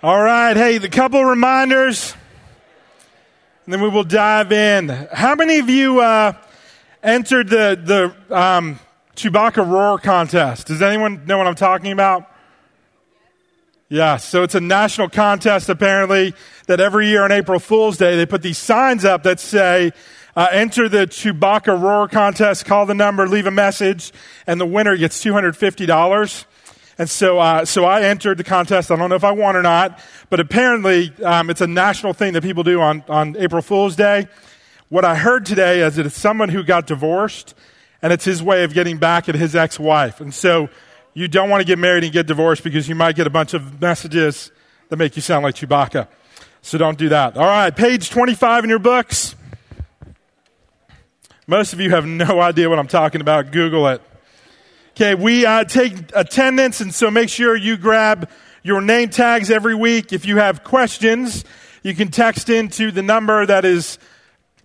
All right, hey, the couple reminders, and then we will dive in. How many of you uh, entered the the um, Chewbacca roar contest? Does anyone know what I'm talking about? Yeah, so it's a national contest apparently that every year on April Fool's Day they put these signs up that say, uh, enter the Chewbacca roar contest, call the number, leave a message, and the winner gets $250. And so, uh, so I entered the contest. I don't know if I won or not, but apparently um, it's a national thing that people do on, on April Fool's Day. What I heard today is that it's someone who got divorced, and it's his way of getting back at his ex-wife. And so you don't want to get married and get divorced because you might get a bunch of messages that make you sound like Chewbacca. So don't do that. All right, page 25 in your books. Most of you have no idea what I'm talking about. Google it. Okay, we uh, take attendance, and so make sure you grab your name tags every week. If you have questions, you can text into the number that is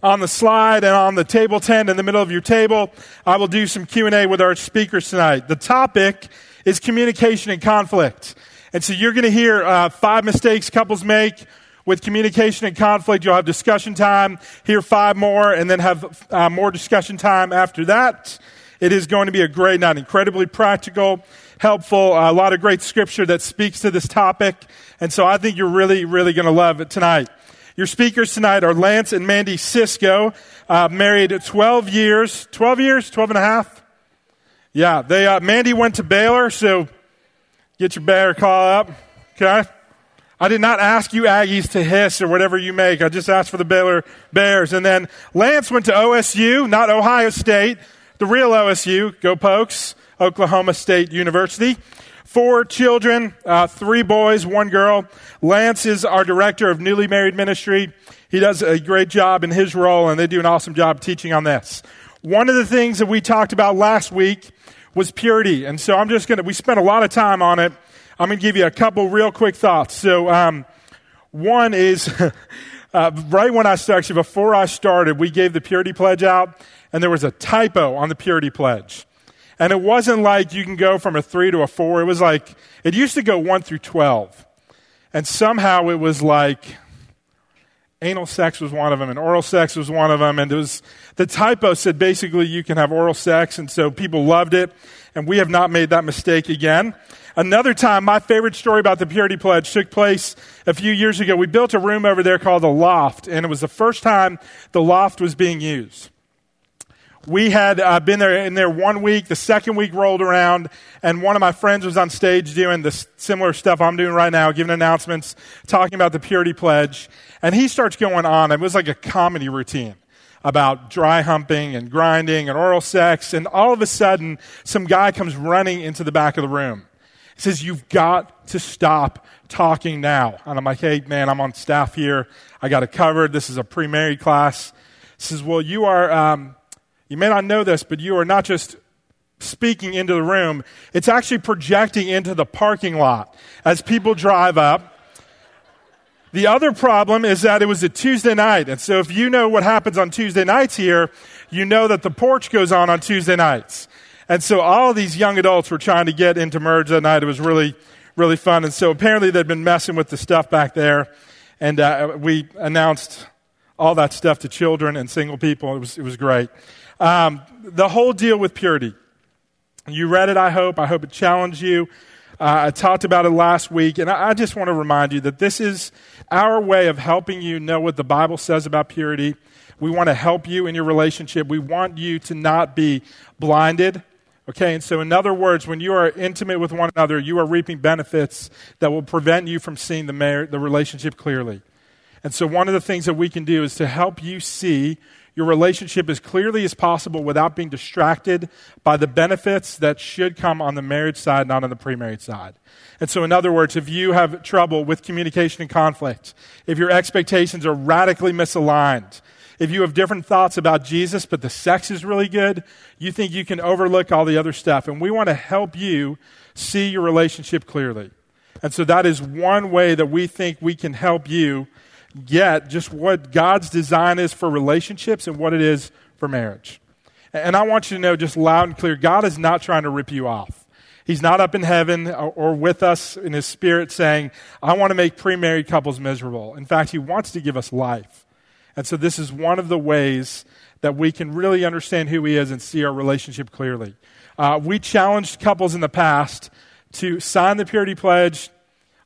on the slide and on the table tent in the middle of your table. I will do some Q&A with our speakers tonight. The topic is communication and conflict. And so you're going to hear uh, five mistakes couples make with communication and conflict. You'll have discussion time, hear five more, and then have uh, more discussion time after that. It is going to be a great night, incredibly practical, helpful, a lot of great scripture that speaks to this topic. And so I think you're really, really going to love it tonight. Your speakers tonight are Lance and Mandy Cisco, uh, married 12 years, 12 years, 12 and a half. Yeah, they, uh, Mandy went to Baylor, so get your Baylor call up, okay? I did not ask you Aggies to hiss or whatever you make. I just asked for the Baylor Bears. And then Lance went to OSU, not Ohio State, the real OSU, go Pokes, Oklahoma State University. Four children, uh, three boys, one girl. Lance is our director of newly married ministry. He does a great job in his role, and they do an awesome job teaching on this. One of the things that we talked about last week was purity, and so I'm just going to. We spent a lot of time on it. I'm going to give you a couple real quick thoughts. So, um, one is uh, right when I started, actually before I started, we gave the purity pledge out, and there was a typo on the purity pledge. And it wasn't like you can go from a three to a four. It was like, it used to go one through 12. And somehow it was like, anal sex was one of them and oral sex was one of them. And it was, the typo said basically you can have oral sex. And so people loved it. And we have not made that mistake again. Another time, my favorite story about the Purity Pledge took place a few years ago. We built a room over there called the Loft, and it was the first time the Loft was being used we had uh, been there in there one week. The second week rolled around, and one of my friends was on stage doing the similar stuff I'm doing right now, giving announcements, talking about the purity pledge. And he starts going on. It was like a comedy routine about dry humping and grinding and oral sex. And all of a sudden, some guy comes running into the back of the room. He says, You've got to stop talking now. And I'm like, Hey, man, I'm on staff here. I got it covered. This is a pre married class. He says, Well, you are. Um, you may not know this, but you are not just speaking into the room, it's actually projecting into the parking lot as people drive up. The other problem is that it was a Tuesday night. And so if you know what happens on Tuesday nights here, you know that the porch goes on on Tuesday nights. And so all these young adults were trying to get into Merge that night. It was really, really fun. And so apparently they'd been messing with the stuff back there. And uh, we announced all that stuff to children and single people. It was, it was great. Um, the whole deal with purity. You read it, I hope. I hope it challenged you. Uh, I talked about it last week, and I, I just want to remind you that this is our way of helping you know what the Bible says about purity. We want to help you in your relationship. We want you to not be blinded. Okay, and so in other words, when you are intimate with one another, you are reaping benefits that will prevent you from seeing the, mar- the relationship clearly. And so one of the things that we can do is to help you see your relationship as clearly as possible without being distracted by the benefits that should come on the marriage side, not on the pre married side. And so, in other words, if you have trouble with communication and conflict, if your expectations are radically misaligned, if you have different thoughts about Jesus, but the sex is really good, you think you can overlook all the other stuff. And we want to help you see your relationship clearly. And so that is one way that we think we can help you get just what God's design is for relationships and what it is for marriage. And I want you to know just loud and clear God is not trying to rip you off. He's not up in heaven or, with us in his spirit saying, I want to make pre married couples miserable. In fact, he wants to give us life. And so, this is one of the ways that we can really understand who he is and see our relationship clearly. Uh, we challenged couples in the past to sign the purity pledge,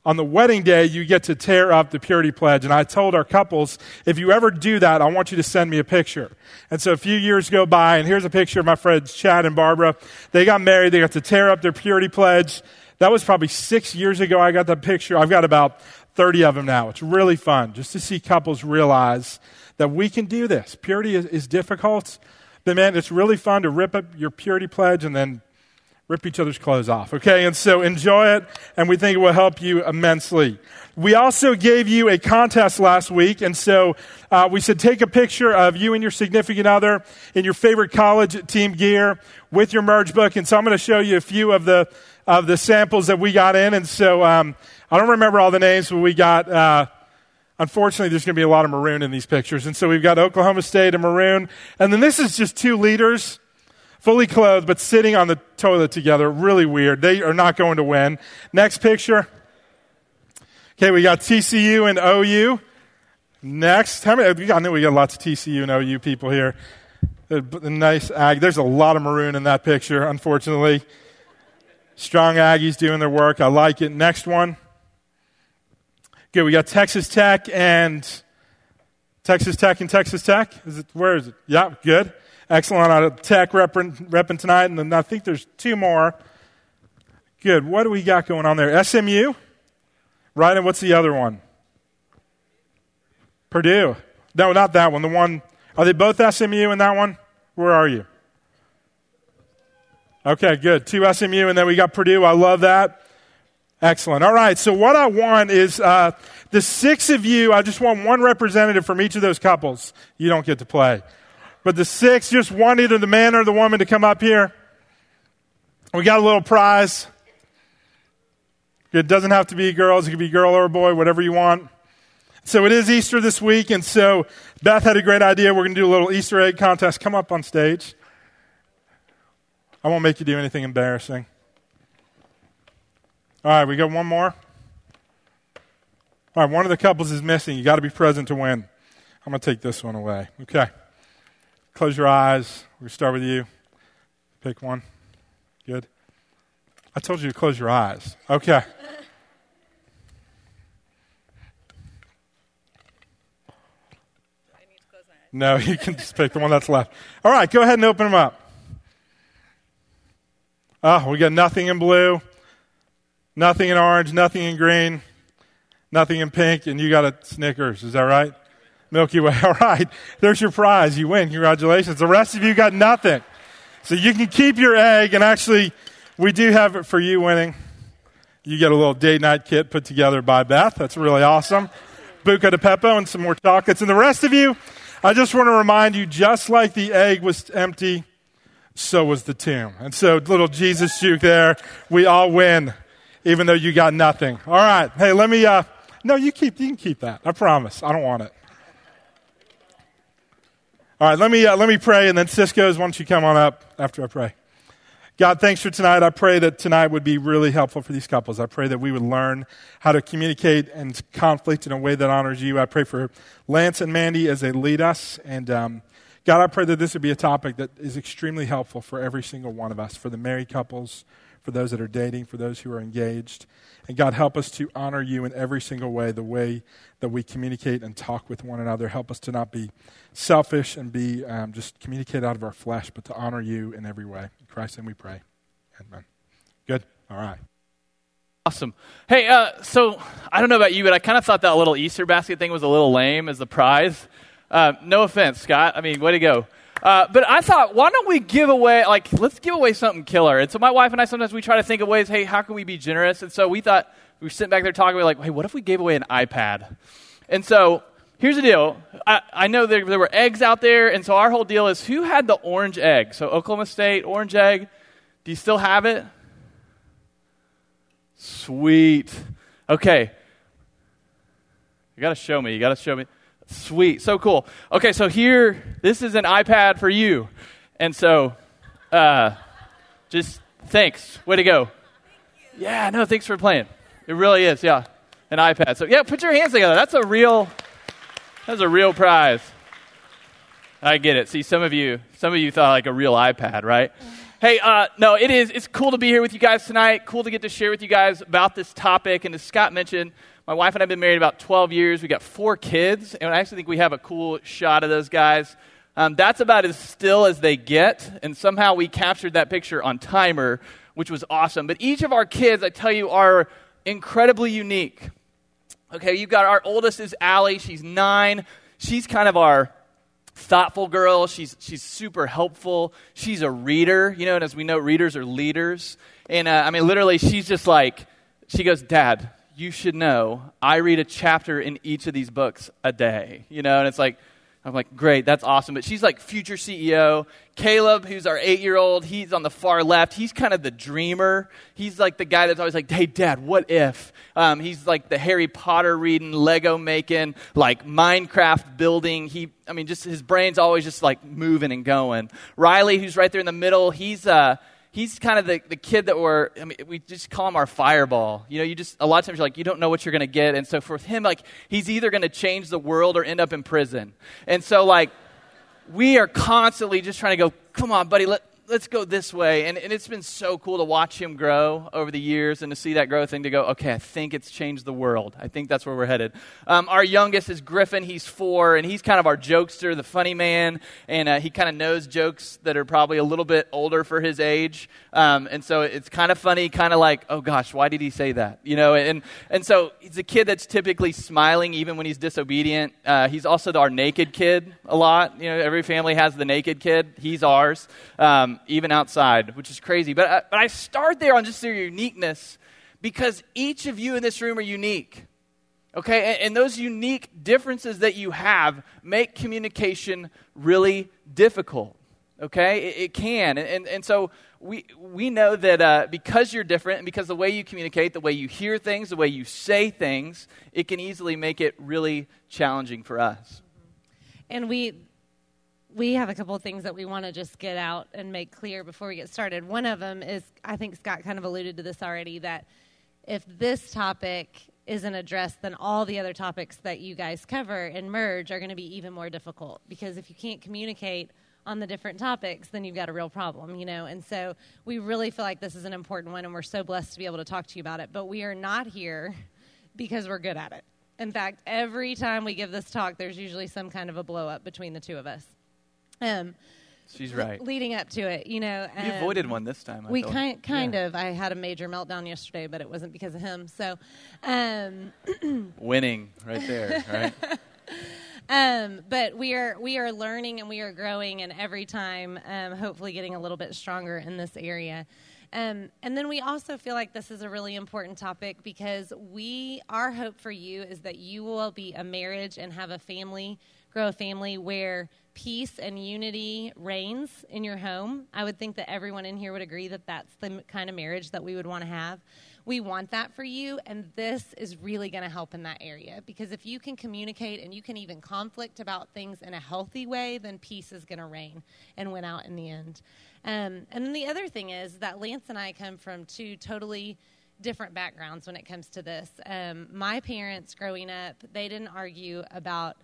on the wedding day, you get to tear up the purity pledge. And I told our couples, if you ever do that, I want you to send me a picture. And so a few years go by, and here's a picture of my friends Chad and Barbara. They got married, they got to tear up their purity pledge. That was probably six years ago I got that picture. I've got about 30 of them now. It's really fun just to see couples realize that we can do this. Purity is, is difficult, but man, it's really fun to rip up your purity pledge and then rip each other's clothes off, okay? And so enjoy it, and we think it will help you immensely. We also gave you a contest last week, and so uh, we said take a picture of you and your significant other in your favorite college team gear with your merge book. And so I'm going to show you a few of the of the samples that we got in. And so um, I don't remember all the names, but we got. Uh, Unfortunately, there's going to be a lot of maroon in these pictures. And so we've got Oklahoma State and maroon. And then this is just two leaders fully clothed, but sitting on the toilet together. Really weird. They are not going to win. Next picture. Okay, we got TCU and OU. Next, how many? I know we got lots of TCU and OU people here. The nice ag. There's a lot of maroon in that picture, unfortunately. Strong Aggies doing their work. I like it. Next one. Good. We got Texas Tech and Texas Tech and Texas Tech. Is it where is it? Yeah, good. Excellent out of Tech repping, repping tonight. And then I think there's two more. Good. What do we got going on there? SMU? Right. And what's the other one? Purdue. No, not that one. The one. Are they both SMU in that one? Where are you? Okay, good. Two SMU, and then we got Purdue. I love that. Excellent. All right. So what I want is uh, the six of you. I just want one representative from each of those couples. You don't get to play. But the six just want either the man or the woman to come up here. We got a little prize. It doesn't have to be girls, it could be girl or boy, whatever you want. So it is Easter this week, and so Beth had a great idea. We're going to do a little Easter egg contest. Come up on stage. I won't make you do anything embarrassing. All right, we got one more. All right, one of the couples is missing. You got to be present to win. I'm going to take this one away. Okay. Close your eyes. We're going to start with you. Pick one. Good. I told you to close your eyes. Okay. No, you can just pick the one that's left. All right, go ahead and open them up. Oh, we got nothing in blue, nothing in orange, nothing in green, nothing in pink, and you got a Snickers. Is that right? Milky Way. All right, there's your prize. You win. Congratulations. The rest of you got nothing. So you can keep your egg, and actually, we do have it for you winning. You get a little date night kit put together by Beth. That's really awesome. Buca de Beppo and some more chocolates. And the rest of you, I just want to remind you just like the egg was empty, so was the tomb. And so, little Jesus juke there. We all win, even though you got nothing. All right. Hey, let me, uh, no, you keep, you can keep that. I promise. I don't want it. All right, let me, uh, let me pray, and then Cisco's, why don't you come on up after I pray? God, thanks for tonight. I pray that tonight would be really helpful for these couples. I pray that we would learn how to communicate and conflict in a way that honors you. I pray for Lance and Mandy as they lead us. And um, God, I pray that this would be a topic that is extremely helpful for every single one of us, for the married couples, for those that are dating, for those who are engaged. And God, help us to honor you in every single way, the way that we communicate and talk with one another. Help us to not be selfish and be um, just communicate out of our flesh, but to honor you in every way. In Christ's name we pray. Amen. Good? All right. Awesome. Hey, uh, so I don't know about you, but I kind of thought that little Easter basket thing was a little lame as the prize. Uh, no offense, Scott. I mean, way to go. Uh, but I thought, why don't we give away, like, let's give away something killer. And so my wife and I sometimes we try to think of ways, hey, how can we be generous? And so we thought, we were sitting back there talking, we are like, hey, what if we gave away an iPad? And so here's the deal. I, I know there, there were eggs out there, and so our whole deal is who had the orange egg? So Oklahoma State, orange egg. Do you still have it? Sweet. Okay. You got to show me. You got to show me. Sweet. So cool. Okay, so here, this is an iPad for you. And so, uh, just thanks. Way to go. Yeah, no, thanks for playing. It really is, yeah. An iPad. So yeah, put your hands together. That's a real that's a real prize. I get it. See, some of you some of you thought like a real iPad, right? Hey, uh, no, it is. It's cool to be here with you guys tonight. Cool to get to share with you guys about this topic. And as Scott mentioned, my wife and I have been married about 12 years. We got four kids, and I actually think we have a cool shot of those guys. Um, that's about as still as they get, and somehow we captured that picture on timer, which was awesome. But each of our kids, I tell you, are incredibly unique. Okay, you've got our oldest is Allie. She's nine. She's kind of our thoughtful girl. She's, she's super helpful. She's a reader, you know, and as we know, readers are leaders. And uh, I mean, literally, she's just like, she goes, Dad, you should know I read a chapter in each of these books a day, you know, and it's like, I'm like, great, that's awesome. But she's like future CEO. Caleb, who's our eight year old, he's on the far left. He's kind of the dreamer. He's like the guy that's always like, hey, dad, what if? Um, he's like the Harry Potter reading, Lego making, like Minecraft building. He, I mean, just his brain's always just like moving and going. Riley, who's right there in the middle, he's, uh, he's kind of the, the kid that we're, I mean, we just call him our fireball. You know, you just, a lot of times you're like, you don't know what you're going to get. And so for him, like, he's either going to change the world or end up in prison. And so, like, we are constantly just trying to go, come on, buddy, let, let's go this way. And, and, it's been so cool to watch him grow over the years and to see that growth and to go, okay, I think it's changed the world. I think that's where we're headed. Um, our youngest is Griffin. He's four, and he's kind of our jokester, the funny man. And uh, he kind of knows jokes that are probably a little bit older for his age. Um, and so it's kind of funny, kind of like, oh gosh, why did he say that? You know, and, and so he's a kid that's typically smiling even when he's disobedient. Uh, he's also our naked kid a lot. You know, every family has the naked kid. He's ours. Um, even outside, which is crazy. But, I, but I start there on just their uniqueness because each of you in this room are unique. Okay? And, and those unique differences that you have make communication really difficult. Okay? It, it can. And, and, and, so we, we know that uh, because you're different and because the way you communicate, the way you hear things, the way you say things, it can easily make it really challenging for us. And we, we have a couple of things that we want to just get out and make clear before we get started. One of them is I think Scott kind of alluded to this already that if this topic isn't addressed, then all the other topics that you guys cover and merge are going to be even more difficult because if you can't communicate on the different topics, then you've got a real problem, you know. And so we really feel like this is an important one, and we're so blessed to be able to talk to you about it. But we are not here because we're good at it. In fact, every time we give this talk, there's usually some kind of a blow up between the two of us. Um, She's right. Leading up to it, you know. We avoided one this time. I we kind kind yeah. of. I had a major meltdown yesterday, but it wasn't because of him. So, um, winning right there, right? Um, but we are we are learning and we are growing, and every time, um, hopefully, getting a little bit stronger in this area. Um, and then we also feel like this is a really important topic because we our hope for you is that you will be a marriage and have a family, grow a family where peace and unity reigns in your home. I would think that everyone in here would agree that that's the kind of marriage that we would want to have. We want that for you, and this is really going to help in that area because if you can communicate and you can even conflict about things in a healthy way, then peace is going to reign and win out in the end. Um, and then the other thing is that Lance and I come from two totally different backgrounds when it comes to this. Um, my parents growing up, they didn't argue about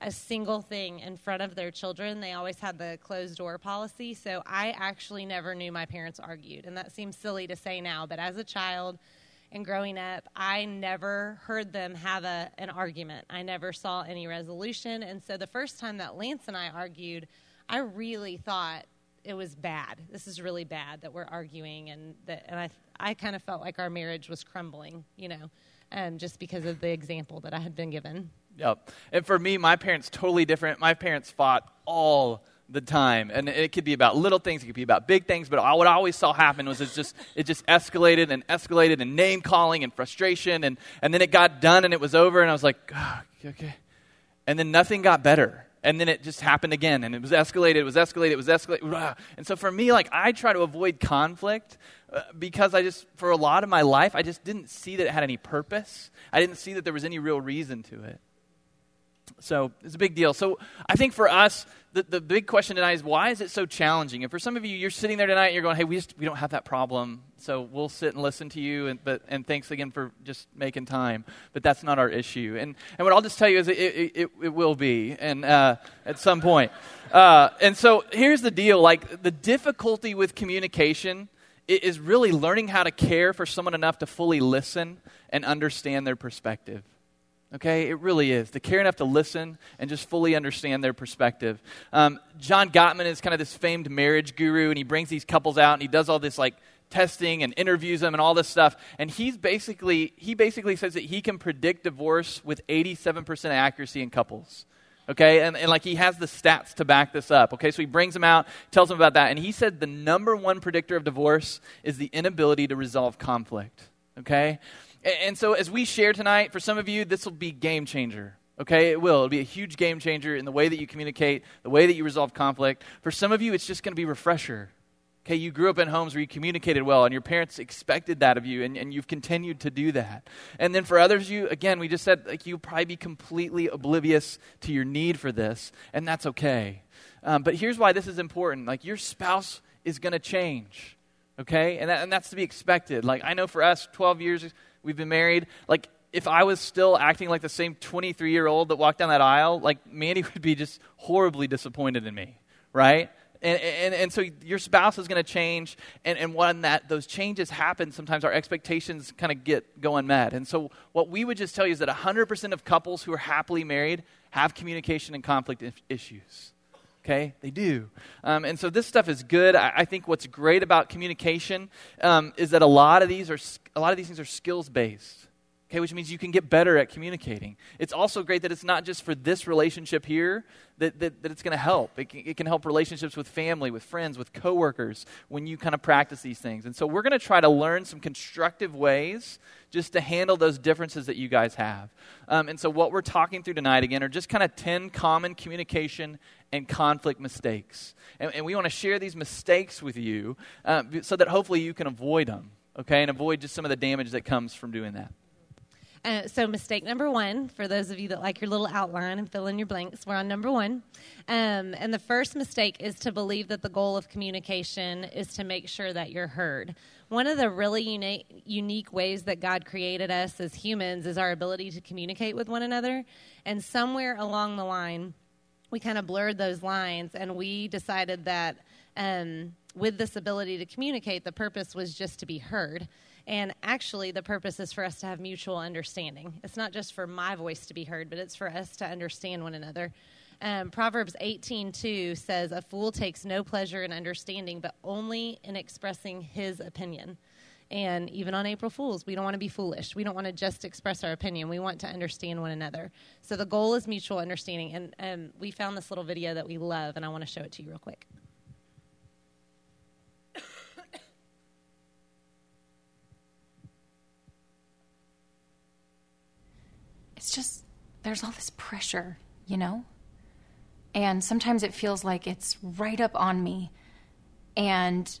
a single thing in front of their children. They always had the closed door policy. So I actually never knew my parents argued. And that seems silly to say now, but as a child and growing up, I never heard them have a, an argument. I never saw any resolution. And so the first time that Lance and I argued, I really thought it was bad. This is really bad that we're arguing. And, that, and I, I kind of felt like our marriage was crumbling, you know, um, just because of the example that I had been given. Yep. And for me, my parents totally different. My parents fought all the time, and it could be about little things, it could be about big things. But what I always saw happen was it just it just escalated and escalated, and name calling and frustration, and and then it got done and it was over, and I was like, oh, okay, and then nothing got better. And then it just happened again, and it was escalated, it was escalated, it was escalated. And so for me, like, I try to avoid conflict uh, because I just, for a lot of my life, I just didn't see that it had any purpose. I didn't see that there was any real reason to it. So it's a big deal. So I think for us, the, the big question tonight is why is it so challenging? And for some of you, you're sitting there tonight and you're going, hey, we, just, we don't have that problem. So we'll sit and listen to you. And, but, and thanks again for just making time. But that's not our issue. And, and what I'll just tell you is it, it, it, it will be and, uh, at some point. Uh, and so here's the deal like the difficulty with communication is really learning how to care for someone enough to fully listen and understand their perspective. Okay, it really is. To care enough to listen and just fully understand their perspective. Um, John Gottman is kind of this famed marriage guru, and he brings these couples out and he does all this like testing and interviews them and all this stuff. And he's basically he basically says that he can predict divorce with 87% accuracy in couples. Okay, and, and like he has the stats to back this up. Okay, so he brings them out, tells them about that, and he said the number one predictor of divorce is the inability to resolve conflict. Okay? And so, as we share tonight, for some of you, this will be game changer. Okay, it will. It'll be a huge game changer in the way that you communicate, the way that you resolve conflict. For some of you, it's just going to be refresher. Okay, you grew up in homes where you communicated well, and your parents expected that of you, and, and you've continued to do that. And then for others, you again, we just said like you'll probably be completely oblivious to your need for this, and that's okay. Um, but here's why this is important: like your spouse is going to change. Okay, and that, and that's to be expected. Like I know for us, 12 years we've been married. Like, if I was still acting like the same 23 year old that walked down that aisle, like, Mandy would be just horribly disappointed in me, right? And, and, and so your spouse is going to change, and, and when that, those changes happen, sometimes our expectations kind of get go unmet. And so, what we would just tell you is that 100% of couples who are happily married have communication and conflict issues. Okay, they do. Um, and so this stuff is good. I, I think what's great about communication um, is that a lot of these are a lot of these things are skills based. Okay, which means you can get better at communicating. It's also great that it's not just for this relationship here that, that, that it's going to help. It can, it can help relationships with family, with friends, with coworkers when you kind of practice these things. And so we're going to try to learn some constructive ways just to handle those differences that you guys have. Um, and so what we're talking through tonight, again, are just kind of 10 common communication and conflict mistakes. And, and we want to share these mistakes with you uh, so that hopefully you can avoid them, okay, and avoid just some of the damage that comes from doing that. Uh, so, mistake number one, for those of you that like your little outline and fill in your blanks, we're on number one. Um, and the first mistake is to believe that the goal of communication is to make sure that you're heard. One of the really unique, unique ways that God created us as humans is our ability to communicate with one another. And somewhere along the line, we kind of blurred those lines and we decided that um, with this ability to communicate, the purpose was just to be heard. And actually, the purpose is for us to have mutual understanding. It's not just for my voice to be heard, but it's for us to understand one another. Um, Proverbs 18:2 says, "A fool takes no pleasure in understanding, but only in expressing his opinion." And even on April Fools, we don't want to be foolish. We don't want to just express our opinion. We want to understand one another. So the goal is mutual understanding. And we found this little video that we love, and I want to show it to you real quick. It's just, there's all this pressure, you know? And sometimes it feels like it's right up on me. And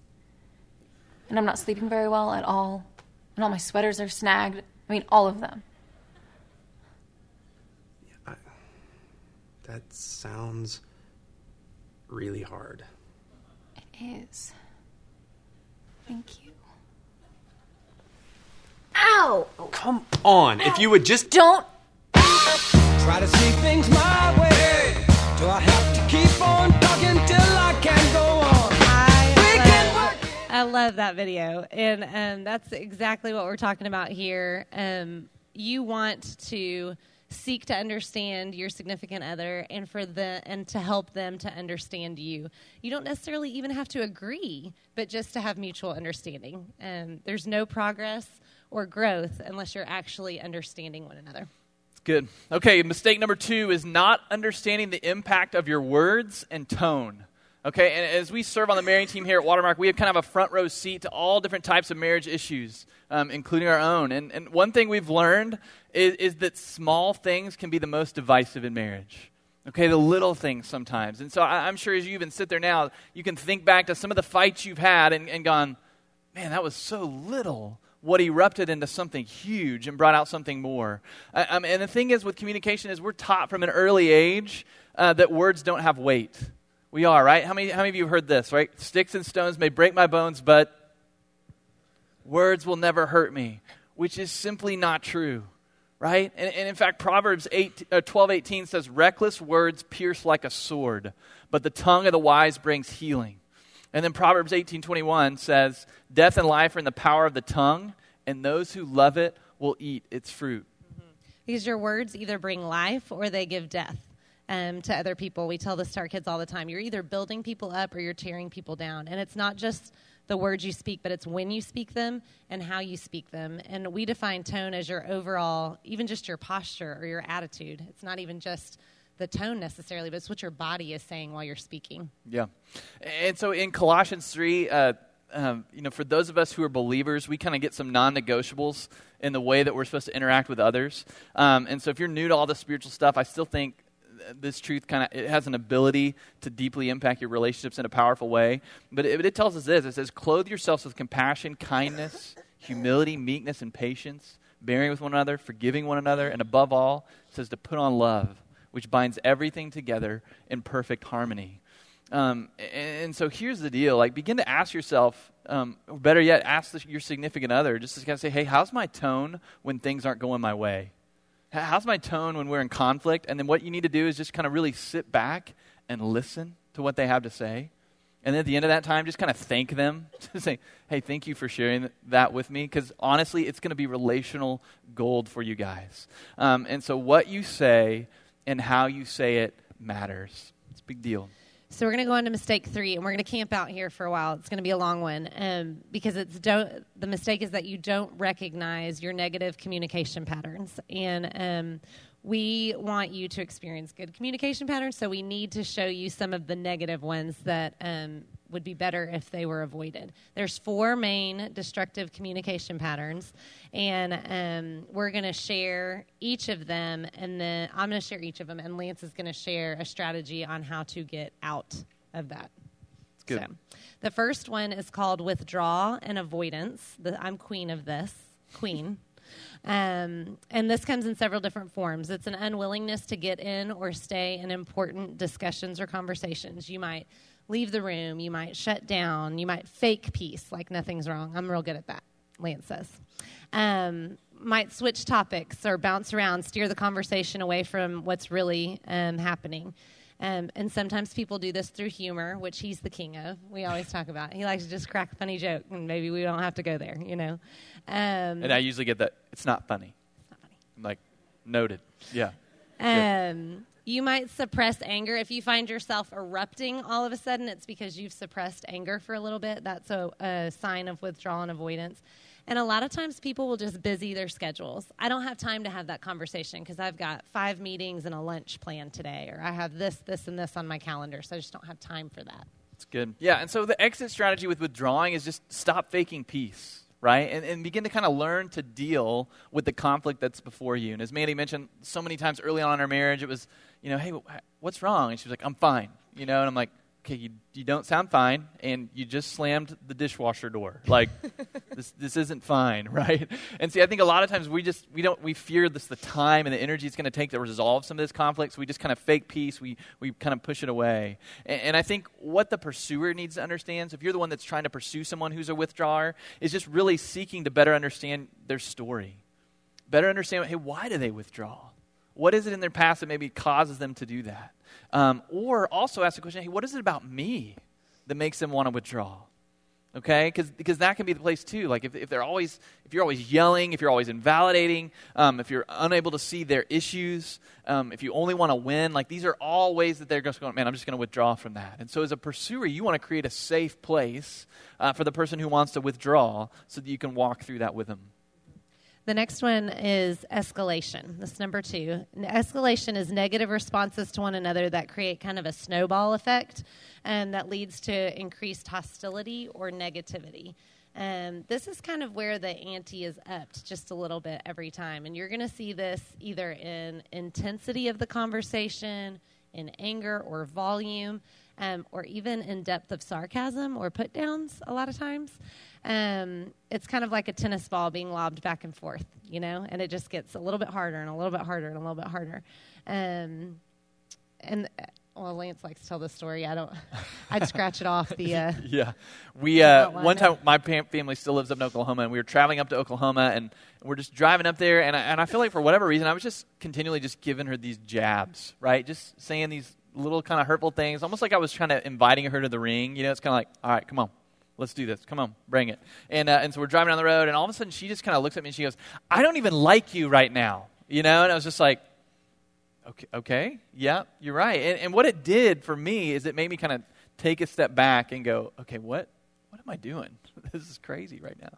and I'm not sleeping very well at all, and all my sweaters are snagged. I mean, all of them. Yeah, I, that sounds really hard. It is. Thank you. Ow! Come on, Ow. if you would just. Don't. Try to see things my way. Love that video, and um, that's exactly what we're talking about here. Um, you want to seek to understand your significant other and for the and to help them to understand you. You don't necessarily even have to agree, but just to have mutual understanding. Um, there's no progress or growth unless you're actually understanding one another. It's good. Okay, mistake number two is not understanding the impact of your words and tone. Okay, and as we serve on the marrying team here at Watermark, we have kind of a front row seat to all different types of marriage issues, um, including our own. And, and one thing we've learned is, is that small things can be the most divisive in marriage. Okay, the little things sometimes. And so I, am sure as you even sit there now, you can think back to some of the fights you've had and, and gone, man, that was so little. What erupted into something huge and brought out something more. Uh, um, and the thing is with communication is we're taught from an early age uh, that words don't have weight. We are, right? How many, how many of you heard this, right? Sticks and stones may break my bones, but words will never hurt me, which is simply not true, right? And, and in fact, Proverbs 8, uh, 12 18 says, Reckless words pierce like a sword, but the tongue of the wise brings healing. And then Proverbs 18 21 says, Death and life are in the power of the tongue, and those who love it will eat its fruit. Mm-hmm. Because your words either bring life or they give death um, to other people. We tell this to our kids all the time. You're either building people up or you're tearing people down. And it's not just the words you speak, but it's when you speak them and how you speak them. And we define tone as your overall, even just your posture or your attitude. It's not even just the tone necessarily, but it's what your body is saying while you're speaking. Yeah. And so in Colossians 3, uh, um, you know, for those of us who are believers, we kind of get some non negotiables in the way that we're supposed to interact with others. Um, and so if you're new to all the spiritual stuff, I still think this truth kind of it has an ability to deeply impact your relationships in a powerful way. But it, it tells us this: it says, "Clothe yourselves with compassion, kindness, humility, meekness, and patience, bearing with one another, forgiving one another, and above all, it says to put on love, which binds everything together in perfect harmony." Um, and, and, so here's the deal: like, begin to ask yourself, um, or better yet, ask the, your significant other, just to kind of say, "Hey, how's my tone when things aren't going my way?" How's my tone when we're in conflict? And then what you need to do is just kind of really sit back and listen to what they have to say. And then at the end of that time, just kind of thank them. To say, hey, thank you for sharing that with me. Because honestly, it's going to be relational gold for you guys. Um, and so what you say and how you say it matters. It's a big deal. So we're going to go on to mistake three, and we're going to camp out here for a while. It's going to be a long one um, because it's don't. The mistake is that you don't recognize your negative communication patterns, and um, we want you to experience good communication patterns. So we need to show you some of the negative ones that um, would be better if they were avoided. There's four main destructive communication patterns, and um, we're going to share each of them, and then I'm going to share each of them, and Lance is going to share a strategy on how to get out of that. Good. So, the first one is called withdraw and avoidance. The, I'm queen of this, queen. Um, and this comes in several different forms. It's an unwillingness to get in or stay in important discussions or conversations. You might leave the room, you might shut down, you might fake peace like nothing's wrong. I'm real good at that, Lance says. Um, might switch topics or bounce around, steer the conversation away from what's really um, happening. Um, and sometimes people do this through humor, which he's the king of. We always talk about. He likes to just crack a funny joke, and maybe we don't have to go there, you know. Um, and I usually get that it's not funny. It's not funny. I'm like noted. Yeah. Um, you might suppress anger. If you find yourself erupting all of a sudden, it's because you've suppressed anger for a little bit. That's a, a sign of withdrawal and avoidance. And a lot of times people will just busy their schedules. I don't have time to have that conversation because I've got five meetings and a lunch planned today, or I have this, this, and this on my calendar, so I just don't have time for that. That's good. Yeah, and so the exit strategy with withdrawing is just stop faking peace right? And, and begin to kind of learn to deal with the conflict that's before you. And as Mandy mentioned so many times early on in our marriage, it was, you know, hey, what's wrong? And she was like, I'm fine, you know, and I'm like, okay, you, you don't sound fine, and you just slammed the dishwasher door. Like, this, this isn't fine, right? And see, I think a lot of times we just, we don't, we fear this, the time and the energy it's going to take to resolve some of this conflict, so we just kind of fake peace, we, we kind of push it away. And, and I think what the pursuer needs to understand, so if you're the one that's trying to pursue someone who's a withdrawer, is just really seeking to better understand their story. Better understand, hey, why do they withdraw? What is it in their past that maybe causes them to do that? Um, or also ask the question, hey, what is it about me that makes them want to withdraw? okay Cause, because that can be the place too like if, if they're always if you're always yelling if you're always invalidating um, if you're unable to see their issues um, if you only want to win like these are all ways that they're just going man i'm just going to withdraw from that and so as a pursuer you want to create a safe place uh, for the person who wants to withdraw so that you can walk through that with them The next one is escalation. That's number two. Escalation is negative responses to one another that create kind of a snowball effect and that leads to increased hostility or negativity. Um, this is kind of where the ante is upped just a little bit every time. And you're going to see this either in intensity of the conversation, in anger or volume, um, or even in depth of sarcasm or put downs a lot of times. Um, it's kind of like a tennis ball being lobbed back and forth, you know, and it just gets a little bit harder and a little bit harder and a little bit harder. Um, and uh, well, Lance likes to tell the story. I don't. I'd scratch it off the. Uh, Yeah, we uh, one time my family still lives up in Oklahoma, and we were traveling up to Oklahoma, and we're just driving up there, and I, and I feel like for whatever reason, I was just continually just giving her these jabs, right? Just saying these little kind of hurtful things, almost like I was kind of inviting her to the ring. You know, it's kind of like, all right, come on. Let's do this. Come on, bring it. And, uh, and so we're driving down the road, and all of a sudden she just kind of looks at me and she goes, I don't even like you right now. You know? And I was just like, Okay, okay, yeah, you're right. And, and what it did for me is it made me kind of take a step back and go, okay, what, what am I doing? this is crazy right now.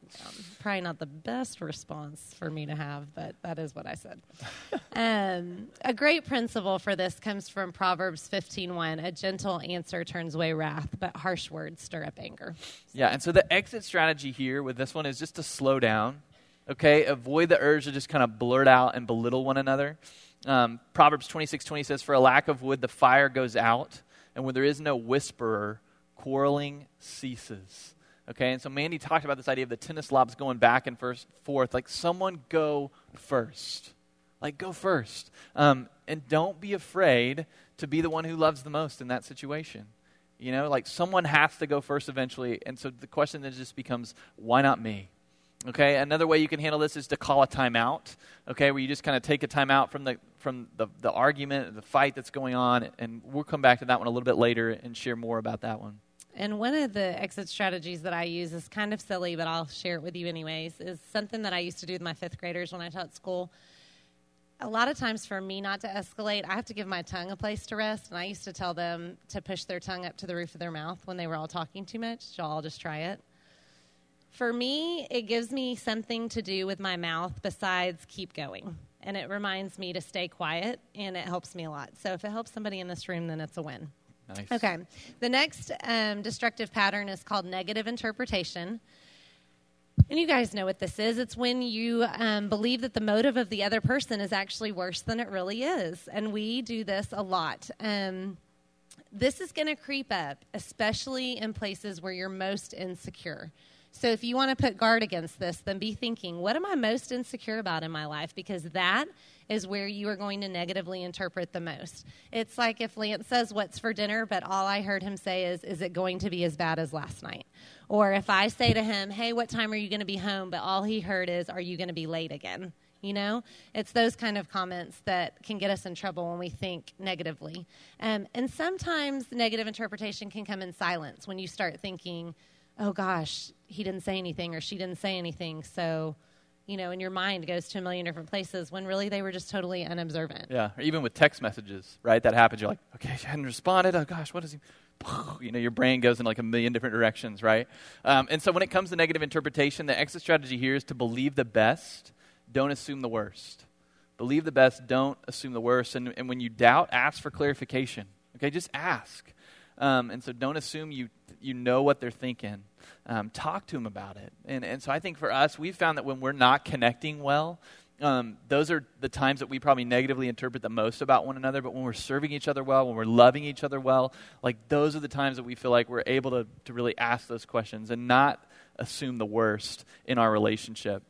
probably not the best response for me to have, but that is what I said. um, a great principle for this comes from Proverbs 15:1. A gentle answer turns away wrath, but harsh words stir up anger. Yeah, and so the exit strategy here with this one is just to slow down, okay? Avoid the urge to just kind of blurt out and belittle one another. Um, Proverbs 26 20 says, For a lack of wood, the fire goes out, and when there is no whisperer, quarreling ceases. Okay, and so Mandy talked about this idea of the tennis lobs going back and first, forth. Like, someone go first. Like, go first. Um, and don't be afraid to be the one who loves the most in that situation. You know, like someone has to go first eventually. And so the question then just becomes, why not me? Okay, another way you can handle this is to call a timeout. Okay, where you just kind of take a timeout from the from the, the argument, the fight that's going on, and we'll come back to that one a little bit later and share more about that one. And one of the exit strategies that I use is kind of silly, but I'll share it with you anyways, is something that I used to do with my fifth graders when I taught school. A lot of times, for me not to escalate, I have to give my tongue a place to rest. And I used to tell them to push their tongue up to the roof of their mouth when they were all talking too much. So I'll just try it. For me, it gives me something to do with my mouth besides keep going. And it reminds me to stay quiet, and it helps me a lot. So if it helps somebody in this room, then it's a win. Nice. Okay. The next um, destructive pattern is called negative interpretation. And you guys know what this is. It's when you um, believe that the motive of the other person is actually worse than it really is. And we do this a lot. Um, this is going to creep up, especially in places where you're most insecure. So if you want to put guard against this, then be thinking, what am I most insecure about in my life? Because that is where you are going to negatively interpret the most. It's like if Lance says, What's for dinner? but all I heard him say is, Is it going to be as bad as last night? Or if I say to him, Hey, what time are you going to be home? but all he heard is, Are you going to be late again? You know, it's those kind of comments that can get us in trouble when we think negatively. Um, and sometimes negative interpretation can come in silence when you start thinking, oh gosh, he didn't say anything or she didn't say anything. So, you know, and your mind goes to a million different places when really they were just totally unobservant. Yeah, or even with text messages, right? That happens. You're like, okay, she hadn't responded. Oh gosh, what is he? You know, your brain goes in like a million different directions, right? Um, and so when it comes to negative interpretation, the exit strategy here is to believe the best, don't assume the worst. Believe the best, don't assume the worst. And, and when you doubt, ask for clarification. Okay, just ask. Um, and so don't assume you you know what they're thinking. Um, talk to them about it. And and so I think for us, we've found that when we're not connecting well, um, those are the times that we probably negatively interpret the most about one another. But when we're serving each other well, when we're loving each other well, like those are the times that we feel like we're able to to really ask those questions and not assume the worst in our relationship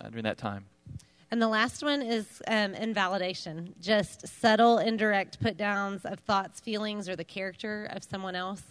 uh, during that time. And the last one is um, invalidation, just subtle, indirect put downs of thoughts, feelings, or the character of someone else.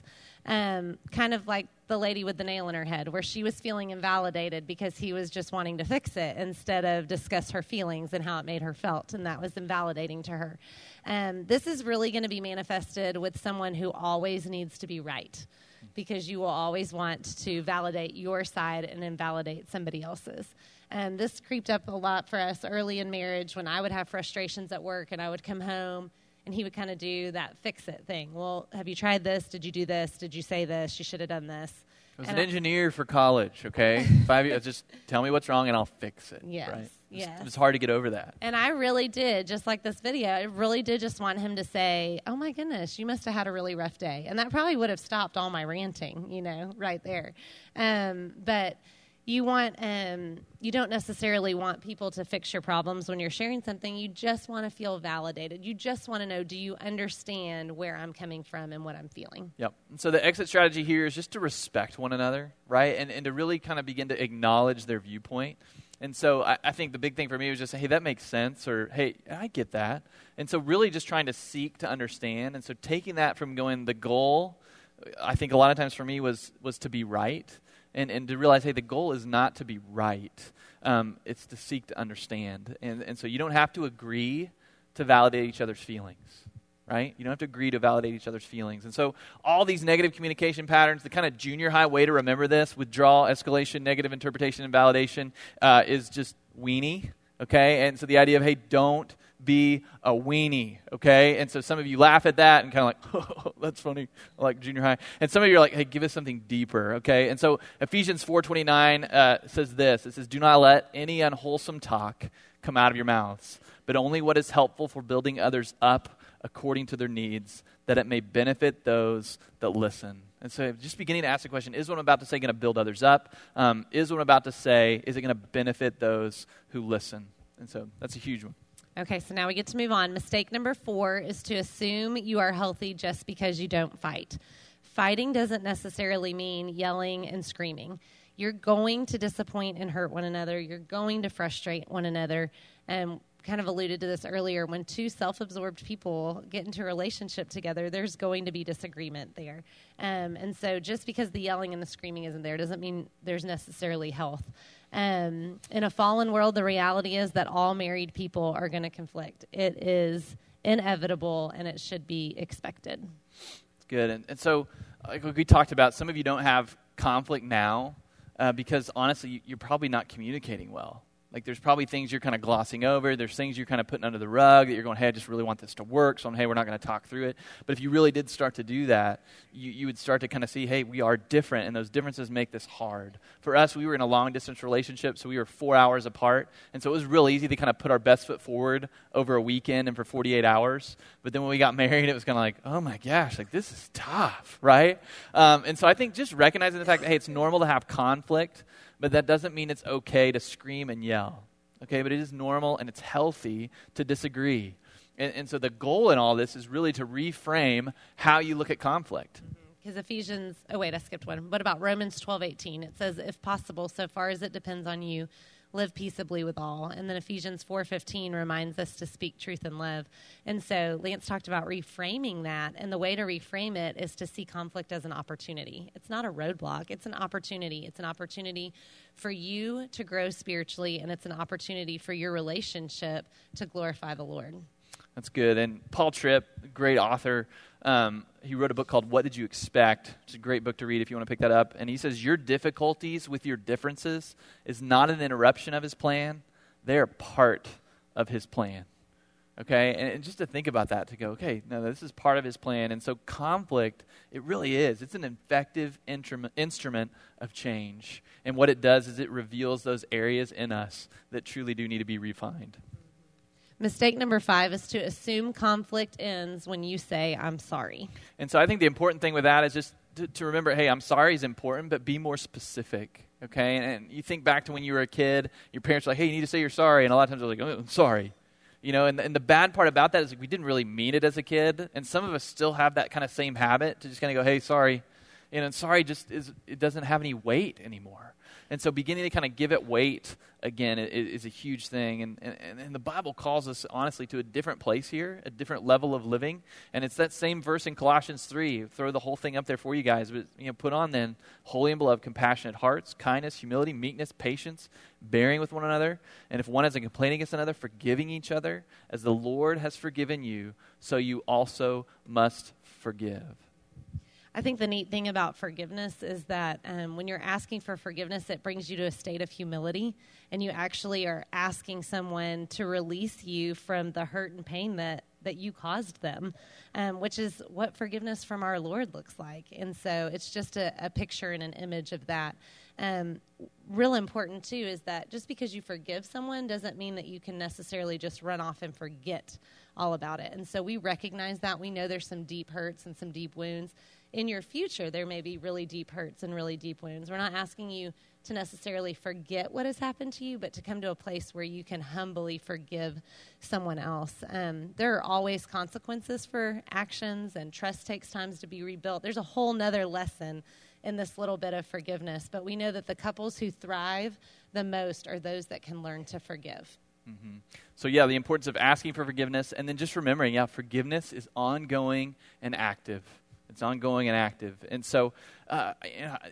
Um, kind of like the lady with the nail in her head, where she was feeling invalidated because he was just wanting to fix it instead of discuss her feelings and how it made her felt, and that was invalidating to her. Um, this is really going to be manifested with someone who always needs to be right because you will always want to validate your side and invalidate somebody else's. And this creeped up a lot for us early in marriage when I would have frustrations at work and I would come home and he would kind of do that fix it thing. Well, have you tried this? Did you do this? Did you say this? You should have done this. I was And an I- engineer for college, okay? Five years, just tell me what's wrong and I'll fix it. Yes, Right? It's- yes. It's hard to get over that. And I really did, just like this video, I really did just want him to say, Oh my goodness, you must have had a really rough day. And that probably would have stopped all my ranting, you know, right there. Um, but you want, um, you don't necessarily want people to fix your problems when you're sharing something. You just want to feel validated. You just want to know, do you understand where I'm coming from and what I'm feeling? Yep. And so the exit strategy here is just to respect one another, right? And, and to really kind of begin to acknowledge their viewpoint. And so I, I think the big thing for me was just, hey, that makes sense, or hey, I get that. And so really just trying to seek to understand. And so taking that from going, the goal, I think a lot of times for me was, was to be right. And, and to realize, hey, the goal is not to be right. Um, it's to seek to understand. And, and so you don't have to agree to validate each other's feelings right? You don't have to agree to validate each other's feelings. And so, all these negative communication patterns, the kind of junior high way to remember this withdrawal, escalation, negative interpretation, and invalidation uh, is just weenie, okay? And so, the idea of, hey, don't be a weenie, okay? And so, some of you laugh at that and kind of like, oh, that's funny, like junior high. And some of you are like, hey, give us something deeper, okay? And so, Ephesians 4.29 uh, says this. It says, do not let any unwholesome talk come out of your mouths, but only what is helpful for building others up according to their needs, that it may benefit those that listen. And so, just beginning to ask the question is what I'm about to say going to build others up? Um, is what I'm about to say, is it going to benefit those who listen? And so, that's a huge one. Okay, so now we get to move on. Mistake number four is to assume you are healthy just because you don't fight. Fighting doesn't necessarily mean yelling and screaming. You're going to disappoint and hurt one another. You're going to frustrate one another. And kind of alluded to this earlier. When two self absorbed people get into a relationship together, there's going to be disagreement there. Um, and so just because the yelling and the screaming isn't there doesn't mean there's necessarily health. Um, in a fallen world, the reality is that all married people are going to conflict. It is inevitable and it should be expected. It's good. And, and so, like we talked about, some of you don't have conflict now uh, because honestly, you're probably not communicating well. Like, there's probably things you're kind of glossing over. There's things you're kind of putting under the rug that you're going, hey, I just really want this to work. So, hey, we're not going to talk through it. But if you really did start to do that, you, you would start to kind of see, hey, we are different, and those differences make this hard. For us, we were in a long distance relationship, so we were four hours apart. And so it was real easy to kind of put our best foot forward over a weekend and for 48 hours. But then when we got married, it was kind of like, oh my gosh, like this is tough, right? Um, and so I think just recognizing the fact that, hey, it's normal to have conflict, but that doesn't mean it's okay to scream and yell. Okay, but it is normal and it's healthy to disagree. And, and so the goal in all this is really to reframe how you look at conflict. Mm-hmm. Because Ephesians, oh wait, I skipped one. What about Romans twelve eighteen? It says, if possible, so far as it depends on you, live peaceably with all. And then Ephesians four fifteen reminds us to speak truth in love. And so Lance talked about reframing that, and the way to reframe it is to see conflict as an opportunity. It's not a roadblock; it's an opportunity. It's an opportunity for you to grow spiritually, and it's an opportunity for your relationship to glorify the Lord. That's good. And Paul Tripp, great author, um, he wrote a book called What Did You Expect? It's a great book to read if you want to pick that up. And he says, Your difficulties with your differences is not an interruption of his plan, they are part of his plan. Okay? And, and just to think about that, to go, okay, no, this is part of his plan. And so conflict, it really is. It's an effective instrument of change. And what it does is it reveals those areas in us that truly do need to be refined. Mistake number five is to assume conflict ends when you say, I'm sorry. And so I think the important thing with that is just to, to remember hey, I'm sorry is important, but be more specific. Okay? And, and you think back to when you were a kid, your parents were like, hey, you need to say you're sorry. And a lot of times they're like, oh, I'm sorry. You know, and, and the bad part about that is like, we didn't really mean it as a kid. And some of us still have that kind of same habit to just kind of go, hey, sorry. You know, and sorry just is, it doesn't have any weight anymore. And so beginning to kind of give it weight again is, a huge thing. And, and, and the Bible calls us, honestly, to a different place here, a different level of living. And it's that same verse in Colossians 3. Throw the whole thing up there for you guys. But, you know, put on then holy and beloved, compassionate hearts, kindness, humility, meekness, patience, bearing with one another. And if one has a complaint against another, forgiving each other. As the Lord has forgiven you, so you also must forgive. I think the neat thing about forgiveness is that um, when you're asking for forgiveness, it brings you to a state of humility, and you actually are asking someone to release you from the hurt and pain that that you caused them, um, which is what forgiveness from our Lord looks like. And so it's just a, a picture and an image of that. Um, real important too is that just because you forgive someone doesn't mean that you can necessarily just run off and forget all about it. And so we recognize that. We know there's some deep hurts and some deep wounds in your future, there may be really deep hurts and really deep wounds. We're not asking you to necessarily forget what has happened to you, but to come to a place where you can humbly forgive someone else. Um, there are always consequences for actions, and trust takes time to be rebuilt. There's a whole nother lesson in this little bit of forgiveness, but we know that the couples who thrive the most are those that can learn to forgive. Mm-hmm. So, yeah, the importance of asking for forgiveness, and then just remembering, yeah, forgiveness is ongoing and active. It's ongoing and active. And so uh,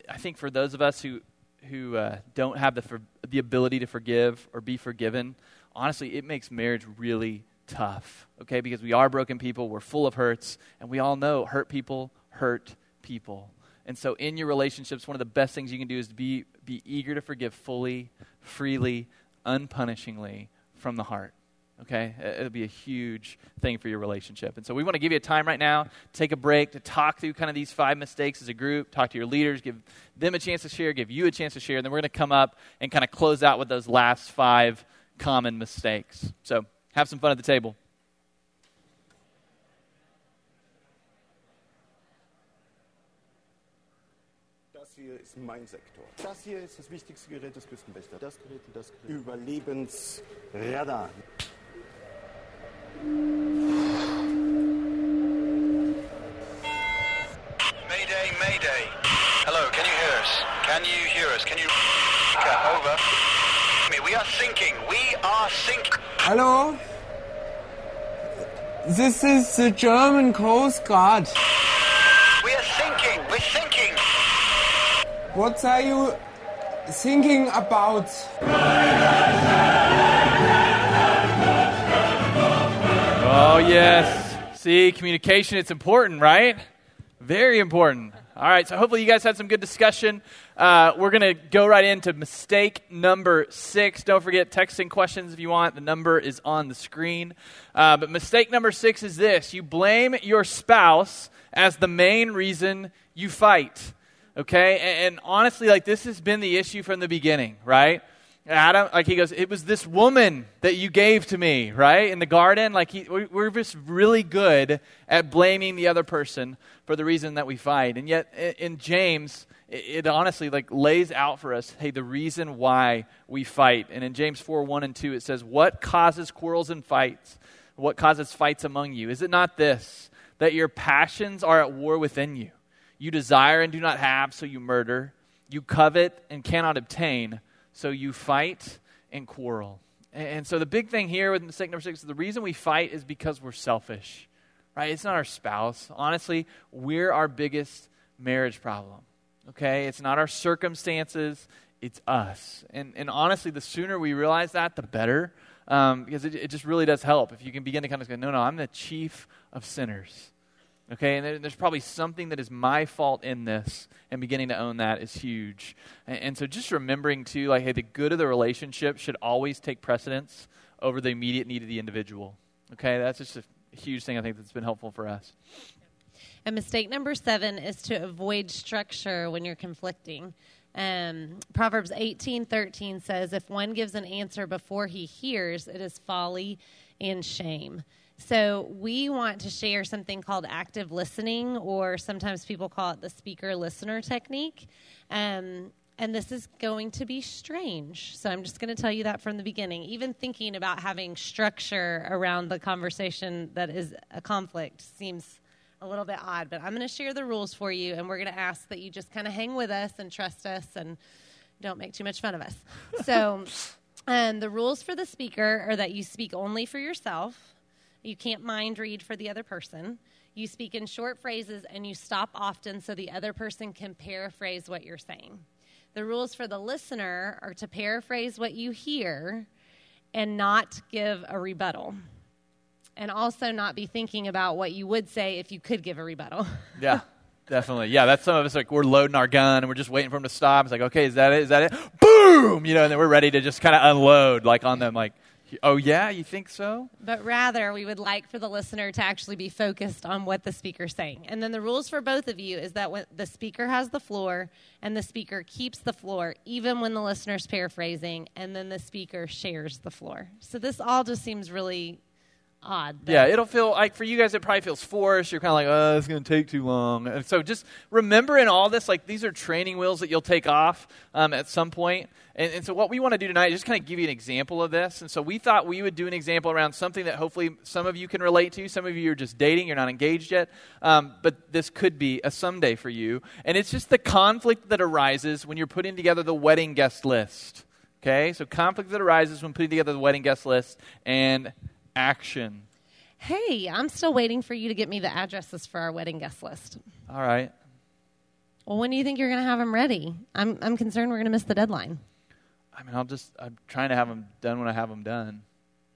I think for those of us who, who uh, don't have the, for, the ability to forgive or be forgiven, honestly, it makes marriage really tough, okay? Because we are broken people, we're full of hurts, and we all know hurt people hurt people. And so in your relationships, one of the best things you can do is be, be eager to forgive fully, freely, unpunishingly from the heart. Okay? It'll be a huge thing for your relationship. And so we want to give you a time right now, take a break to talk through kind of these five mistakes as a group, talk to your leaders, give them a chance to share, give you a chance to share, and then we're going to come up and kind of close out with those last five common mistakes. So have some fun at the table. Das hier ist mein Sektor. Das hier ist das wichtigste Gerät des Küstenwächters. Das Gerät und das Gerät. Überlebensradar. Mayday, Mayday. Hello, can you hear us? Can you hear us? Can you... Over. We are sinking. We are sinking. Hello? This is the German Coast Guard. We are sinking. We're sinking. What are you thinking about? Oh, yes. See, communication, it's important, right? Very important. All right, so hopefully you guys had some good discussion. Uh, we're going to go right into mistake number six. Don't forget, texting questions if you want. The number is on the screen. Uh, but mistake number six is this you blame your spouse as the main reason you fight. Okay? And, and honestly, like this has been the issue from the beginning, right? Adam, like he goes, it was this woman that you gave to me, right? In the garden. Like he, we're just really good at blaming the other person for the reason that we fight. And yet in James, it, honestly like lays out for us, hey, the reason why we fight. And in James 4, 1 and 2, it says, what causes quarrels and fights? What causes fights among you? Is it not this, that your passions are at war within you? You desire and do not have, so you murder. You covet and cannot obtain so you fight and quarrel. And so the big thing here with mistake number six is the reason we fight is because we're selfish, right? It's not our spouse. Honestly, we're our biggest marriage problem, okay? It's not our circumstances, it's us. And, and honestly, the sooner we realize that, the better, um, because it, it just really does help. If you can begin to kind of go, no, no, I'm the chief of sinners. Okay, and there's probably something that is my fault in this, and beginning to own that is huge. And, and, so just remembering, too, like, hey, the good of the relationship should always take precedence over the immediate need of the individual. Okay, that's just a huge thing I think that's been helpful for us. And mistake number seven is to avoid structure when you're conflicting. Um, Proverbs 18:13 says, "If one gives an answer before he hears, it is folly and shame." So, we want to share something called active listening, or sometimes people call it the speaker listener technique. Um, and this is going to be strange. So, I'm just going to tell you that from the beginning. Even thinking about having structure around the conversation that is a conflict seems a little bit odd, but I'm going to share the rules for you, and we're going to ask that you just kind of hang with us and trust us and don't make too much fun of us. So, um, the rules for the speaker are that you speak only for yourself, you can't mind read for the other person. You speak in short phrases and you stop often so the other person can paraphrase what you're saying. The rules for the listener are to paraphrase what you hear and not give a rebuttal. And also not be thinking about what you would say if you could give a rebuttal. Yeah, definitely. Yeah, that's some of us like we're loading our gun and we're just waiting for him to stop. It's like, okay, is that it? Is that it? Boom! You know, and then we're ready to just kind of unload like on them. Like, oh yeah, you think so? But rather, we would like for the listener to actually be focused on what the speaker's saying. And then the rules for both of you is that when the speaker has the floor and the speaker keeps the floor, even when the listener's paraphrasing, and then the speaker shares the floor. So this all just seems really odd. Yeah, it'll feel like for you guys, it probably feels forced. You're kind of like, oh, it's going to take too long. And so just remember in all this, like these are training wheels that you'll take off um, at some point. And, and so what we want to do tonight is just kind of give you an example of this. And so we thought we would do an example around something that hopefully some of you can relate to. Some of you are just dating, you're not engaged yet. Um, but this could be a someday for you. And it's just the conflict that arises when you're putting together the wedding guest list. Okay? So conflict that arises when putting together the wedding guest list and action. Hey, I'm still waiting for you to get me the addresses for our wedding guest list. All right. Well, when do you think you're going to have them ready? I'm, I'm concerned we're going to miss the deadline. I mean, I'll just, I'm trying to have them done when I have them done.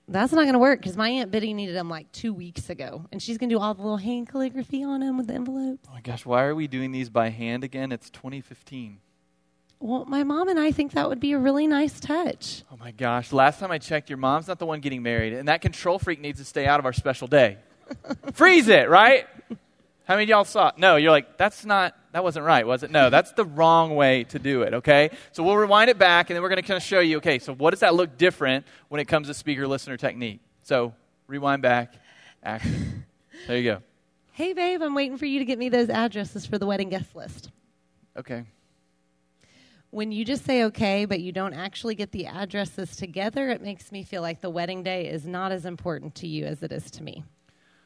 That's not going to work because my Aunt Biddy needed them like two weeks ago. And she's going to do all the little hand calligraphy on them with the envelopes. Oh my gosh, why are we doing these by hand again? It's 2015. Well, my mom and I think that would be a really nice touch. Oh my gosh, last time I checked, your mom's not the one getting married, and that control freak needs to stay out of our special day. Freeze it, right? How many of y'all saw it? No, you're like, that's not, that wasn't right, was it? No, that's the wrong way to do it, okay? So we'll rewind it back, and then we're going to kind of show you, okay, so what does that look different when it comes to speaker listener technique? So rewind back, action. There you go. Hey, babe, I'm waiting for you to get me those addresses for the wedding guest list. Okay. When you just say okay, but you don't actually get the addresses together, it makes me feel like the wedding day is not as important to you as it is to me.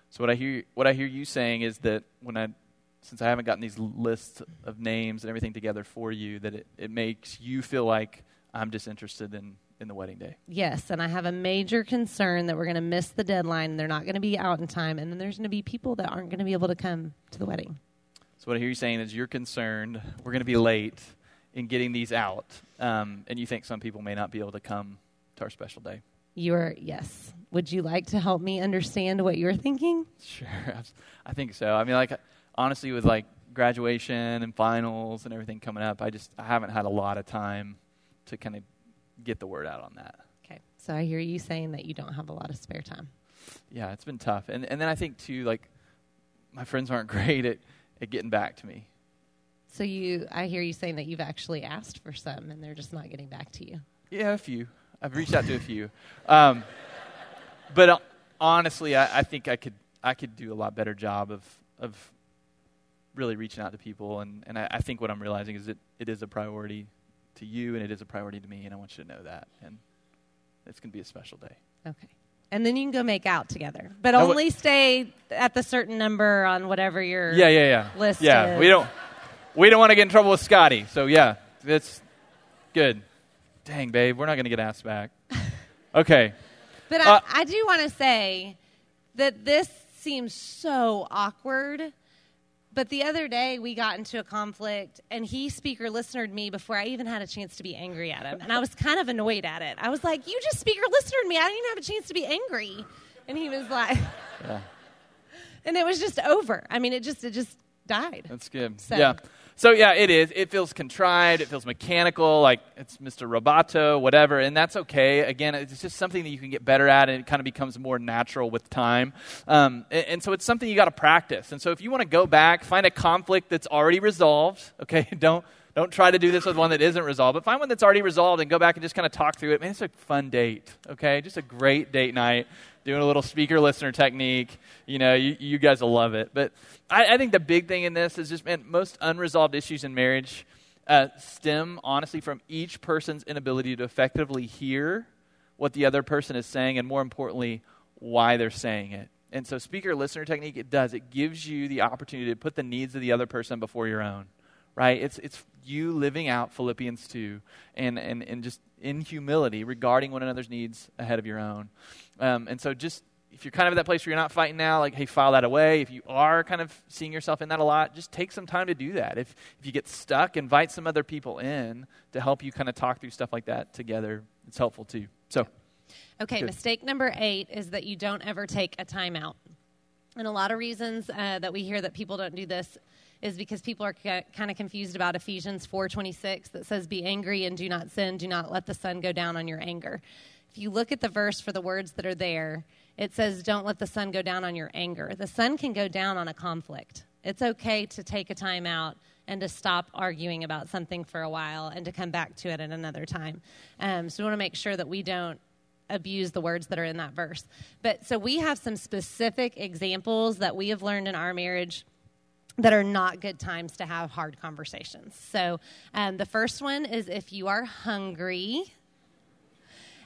So what I hear what I hear you saying is that when I since I haven't gotten these lists of names and everything together for you, that it, it makes you feel like I'm disinterested in, in the wedding day. Yes, and I have a major concern that we're going to miss the deadline and they're not going to be out in time, and then there's going to be people that aren't going to be able to come to the wedding. So what I hear you saying is you're concerned we're going to be late in getting these out, um, and you think some people may not be able to come to our special day. You're, yes. Would you like to help me understand what you're thinking? Sure, I think so. I mean, like honestly, with like graduation and finals and everything coming up, I just I haven't had a lot of time to kind of get the word out on that. Okay, so I hear you saying that you don't have a lot of spare time. Yeah, it's been tough, and and then I think too, like my friends aren't great at at getting back to me. So you, I hear you saying that you've actually asked for some and they're just not getting back to you. Yeah, a few. I've reached out to a few, um, but uh, honestly, I, I think I could I could do a lot better job of of really reaching out to people, and and I, I think what I'm realizing is that it is a priority to you, and it is a priority to me, and I want you to know that, and it's going to be a special day. Okay. And then you can go make out together, but Now what- only stay at the certain number on whatever your Yeah, yeah, yeah. list yeah, is. we don't we don't want to get in trouble with Scotty. So yeah, that's good. Dang, babe, we're not going to get asked back. Okay. But Uh, I, I do want to say that this seems so awkward. But the other day we got into a conflict, and he speaker listenered me before I even had a chance to be angry at him, and I was kind of annoyed at it. I was like, "You just speaker listenered me. I didn't even have a chance to be angry," and he was like, Yeah. and it was just over. I mean, it just it just died. That's good. So- Yeah. So yeah, it is. It feels contrived. It feels mechanical, like it's Mr. Roboto, whatever, and that's okay. Again, it's just something that you can get better at, and it kind of becomes more natural with time. Um, and, and so it's something you got to practice. And so if you want to go back, find a conflict that's already resolved. Okay, don't don't try to do this with one that isn't resolved, but find one that's already resolved and go back and just kind of talk through it. Man, it's a fun date. Okay, just a great date night doing a little speaker listener technique. You know, you, you guys will love it. But I, I think the big thing in this is just, man, most unresolved issues in marriage uh, stem, honestly, from each person's inability to effectively hear what the other person is saying, and more importantly, why they're saying it. And so, speaker listener technique, it does. It gives you the opportunity to put the needs of the other person before your own, right? It's, it's you living out Philippians 2 and, and, and just in humility regarding one another's needs ahead of your own. Um, and so, just if you're kind of at that place where you're not fighting now, like, hey, file that away. If you are kind of seeing yourself in that a lot, just take some time to do that. If, if you get stuck, invite some other people in to help you kind of talk through stuff like that together. It's helpful too. So, Okay, Good. mistake number eight is that you don't ever take a timeout. And a lot of reasons uh, that we hear that people don't do this is because people are kind of confused about Ephesians 4:26 that says be angry and do not sin, do not let the sun go down on your anger. If you look at the verse for the words that are there, it says don't let the sun go down on your anger. The sun can go down on a conflict. It's okay to take a time out and to stop arguing about something for a while and to come back to it at another time. Um, so we want to make sure that we don't abuse the words that are in that verse. But so we have some specific examples that we have learned in our marriage that are not good times to have hard conversations. So um, the first one is if you are hungry.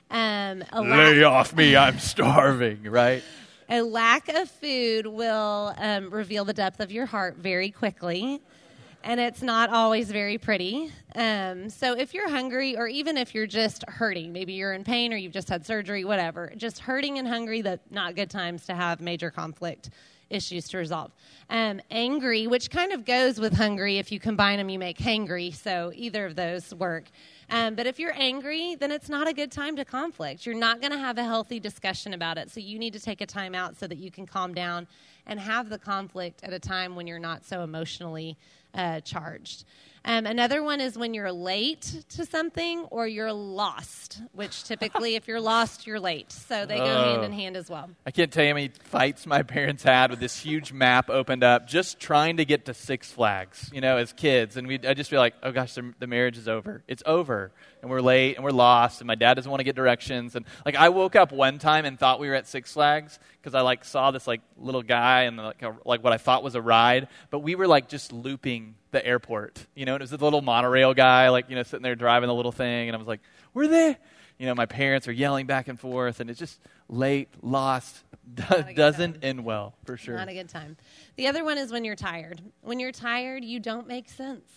Um, a la- lay off me, I'm starving, right? a lack of food will um, reveal the depth of your heart very quickly. And it's not always very pretty. Um, so, if you're hungry, or even if you're just hurting, maybe you're in pain or you've just had surgery, whatever, just hurting and hungry, that not good times to have major conflict issues to resolve. Um, angry, which kind of goes with hungry. If you combine them, you make hangry. So, either of those work. Um, but if you're angry, then it's not a good time to conflict. You're not going to have a healthy discussion about it. So you need to take a time out so that you can calm down and have the conflict at a time when you're not so emotionally uh, charged. Um, another one is when you're late to something or you're lost, which typically, if you're lost, you're late. So they go hand in hand as well. I can't tell you how many fights my parents had with this huge map opened up, just trying to get to Six Flags, you know, as kids. And we, I just feel like, oh gosh, the, the marriage is over. It's over, and we're late, and we're lost, and my dad doesn't want to get directions. And like, I woke up one time and thought we were at Six Flags because I like saw this like little guy and like, a, like what I thought was a ride, but we were like just looping the airport, you know. And it was the little monorail guy, like you know, sitting there driving the little thing, and I was like, we're there you know, my parents are yelling back and forth, and it's just late, lost, doesn't end well, for sure. Not a good time. The other one is when you're tired. When you're tired, you don't make sense.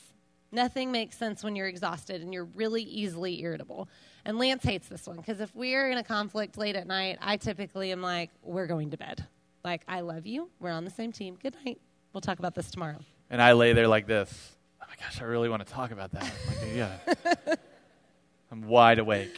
Nothing makes sense when you're exhausted and you're really easily irritable. And Lance hates this one because if we're in a conflict late at night, I typically am like, we're going to bed. Like, I love you. We're on the same team. Good night. We'll talk about this tomorrow. And I lay there like this. Oh my gosh, I really want to talk about that. Like, yeah. I'm wide awake.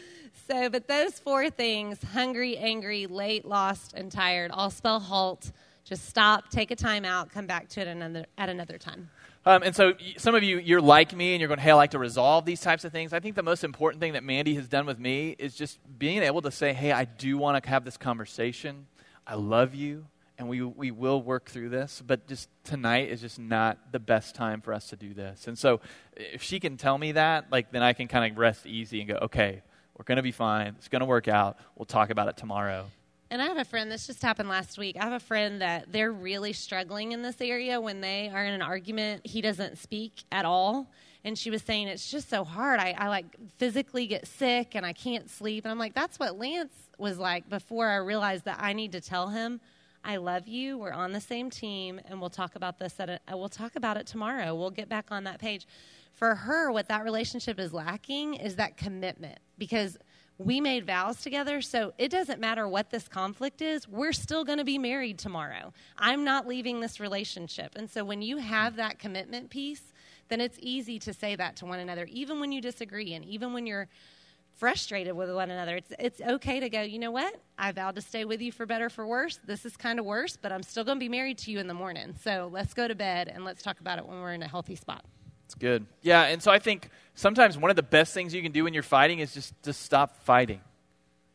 So, but those four things hungry, angry, late, lost, and tired all spell halt. Just stop, take a time out, come back to it another, at another time. Um, and so, some of you, you're like me, and you're going, "Hey, I like to resolve these types of things." I think the most important thing that Mandy has done with me is just being able to say, "Hey, I do want to have this conversation. I love you, and we we will work through this." But just tonight is just not the best time for us to do this. And so, if she can tell me that, like, then I can kind of rest easy and go, "Okay, we're going to be fine. It's going to work out. We'll talk about it tomorrow." And I have a friend, this just happened last week. I have a friend that they're really struggling in this area when they are in an argument. He doesn't speak at all. And she was saying, It's just so hard. I, I like physically get sick and I can't sleep. And I'm like, That's what Lance was like before I realized that I need to tell him, I love you. We're on the same team. And we'll talk about this at a, uh, we'll talk about it tomorrow. We'll get back on that page. For her, what that relationship is lacking is that commitment because we made vows together, so it doesn't matter what this conflict is, we're still going to be married tomorrow. I'm not leaving this relationship. And so when you have that commitment piece, then it's easy to say that to one another, even when you disagree and even when you're frustrated with one another. It's, it's okay to go, you know what? I vowed to stay with you for better, for worse. This is kind of worse, but I'm still going to be married to you in the morning. So let's go to bed and let's talk about it when we're in a healthy spot. It's good. Yeah, and so I think sometimes one of the best things you can do when you're fighting is just to stop fighting,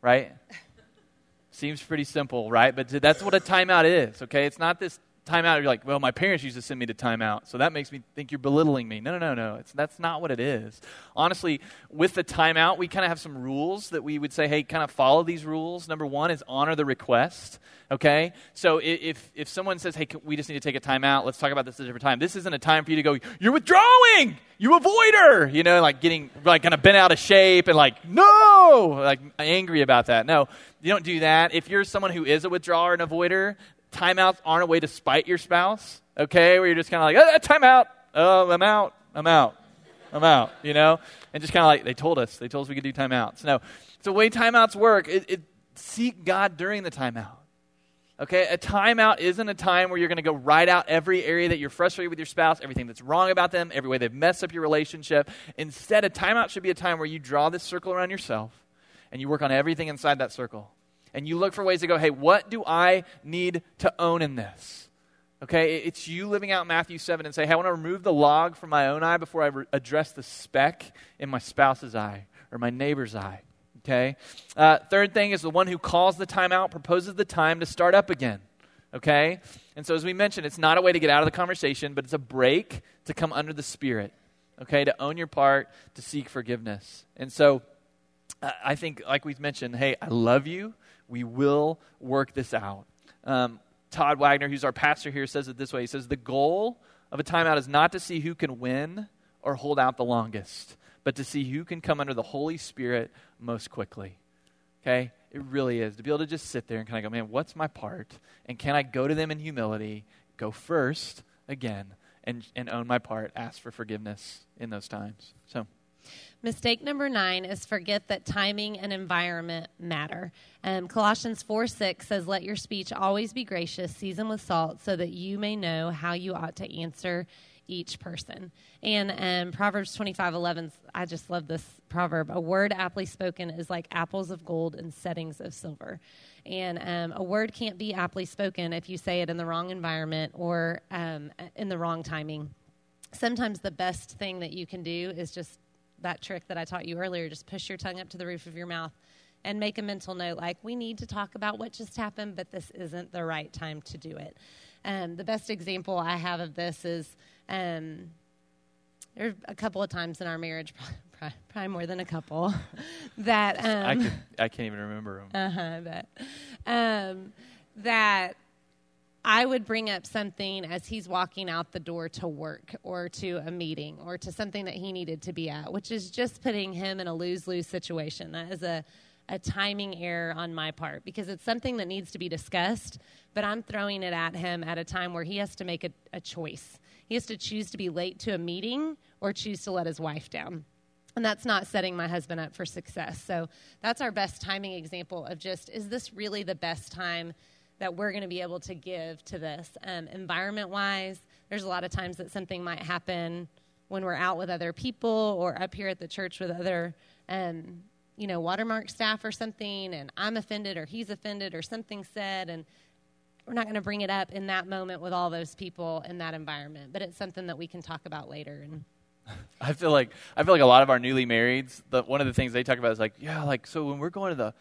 right? Seems pretty simple, right? But that's what a timeout is, okay? It's not this timeout. You're like, well, my parents used to send me to timeout, so that makes me think you're belittling me. No, no, no, no. It's, that's not what it is. Honestly, with the timeout, we kind of have some rules that we would say, hey, kind of follow these rules. Number one is honor the request, okay? So if, if someone says, hey, we just need to take a timeout, let's talk about this at a different time. This isn't a time for you to go, you're withdrawing, you avoider, you know, like getting, like kind of bent out of shape and like, no, like angry about that. No, you don't do that. If you're someone who is a withdrawer and avoider, timeouts aren't a way to spite your spouse, okay? Where you're just kind of like, oh, timeout. Oh, I'm out. I'm out. I'm out, you know? And just kind of like, they told us. They told us we could do timeouts. No. So the way timeouts work, it, it seek God during the timeout. Okay, a timeout isn't a time where you're going to go write out every area that you're frustrated with your spouse, everything that's wrong about them, every way they've messed up your relationship. Instead, a timeout should be a time where you draw this circle around yourself and you work on everything inside that circle. And you look for ways to go, hey, what do I need to own in this? Okay, it's you living out Matthew 7 and say, hey, I want to remove the log from my own eye before I re- address the speck in my spouse's eye or my neighbor's eye. Okay? Uh, third thing is the one who calls the time out proposes the time to start up again. Okay? And so, as we mentioned, it's not a way to get out of the conversation, but it's a break to come under the Spirit. Okay? To own your part, to seek forgiveness. And so, uh, I think, like we've mentioned, hey, I love you. We will work this out. Um, Todd Wagner, who's our pastor here, says it this way He says, The goal of a timeout is not to see who can win or hold out the longest, but to see who can come under the Holy Spirit most quickly. Okay? It really is. To be able to just sit there and kind of go, man, what's my part? And can I go to them in humility, go first again, and, and own my part, ask for forgiveness in those times? So. Mistake number nine is forget that timing and environment matter. Um, Colossians 4 6 says, Let your speech always be gracious, seasoned with salt, so that you may know how you ought to answer each person. And um, Proverbs 25 11, I just love this proverb. A word aptly spoken is like apples of gold in settings of silver. And um, a word can't be aptly spoken if you say it in the wrong environment or um, in the wrong timing. Sometimes the best thing that you can do is just that trick that I taught you earlier just push your tongue up to the roof of your mouth and make a mental note like, we need to talk about what just happened, but this isn't the right time to do it. Um, the best example I have of this is um, there are a couple of times in our marriage, probably more than a couple, that um, I, can, I can't even remember them. Uh-huh, that um, that I would bring up something as he's walking out the door to work or to a meeting or to something that he needed to be at, which is just putting him in a lose lose situation. That is a a timing error on my part because it's something that needs to be discussed, but I'm throwing it at him at a time where he has to make a, a choice. He has to choose to be late to a meeting or choose to let his wife down. And that's not setting my husband up for success. So that's our best timing example of just is this really the best time that we're going to be able to give to this? Um, environment wise, there's a lot of times that something might happen when we're out with other people or up here at the church with other. Um, you know, watermark staff or something, and I'm offended or he's offended or something said, and we're not going to bring it up in that moment with all those people in that environment, but it's something that we can talk about later. And I feel like I feel like a lot of our newly marrieds. The, one of the things they talk about is like, yeah, like so when we're going to the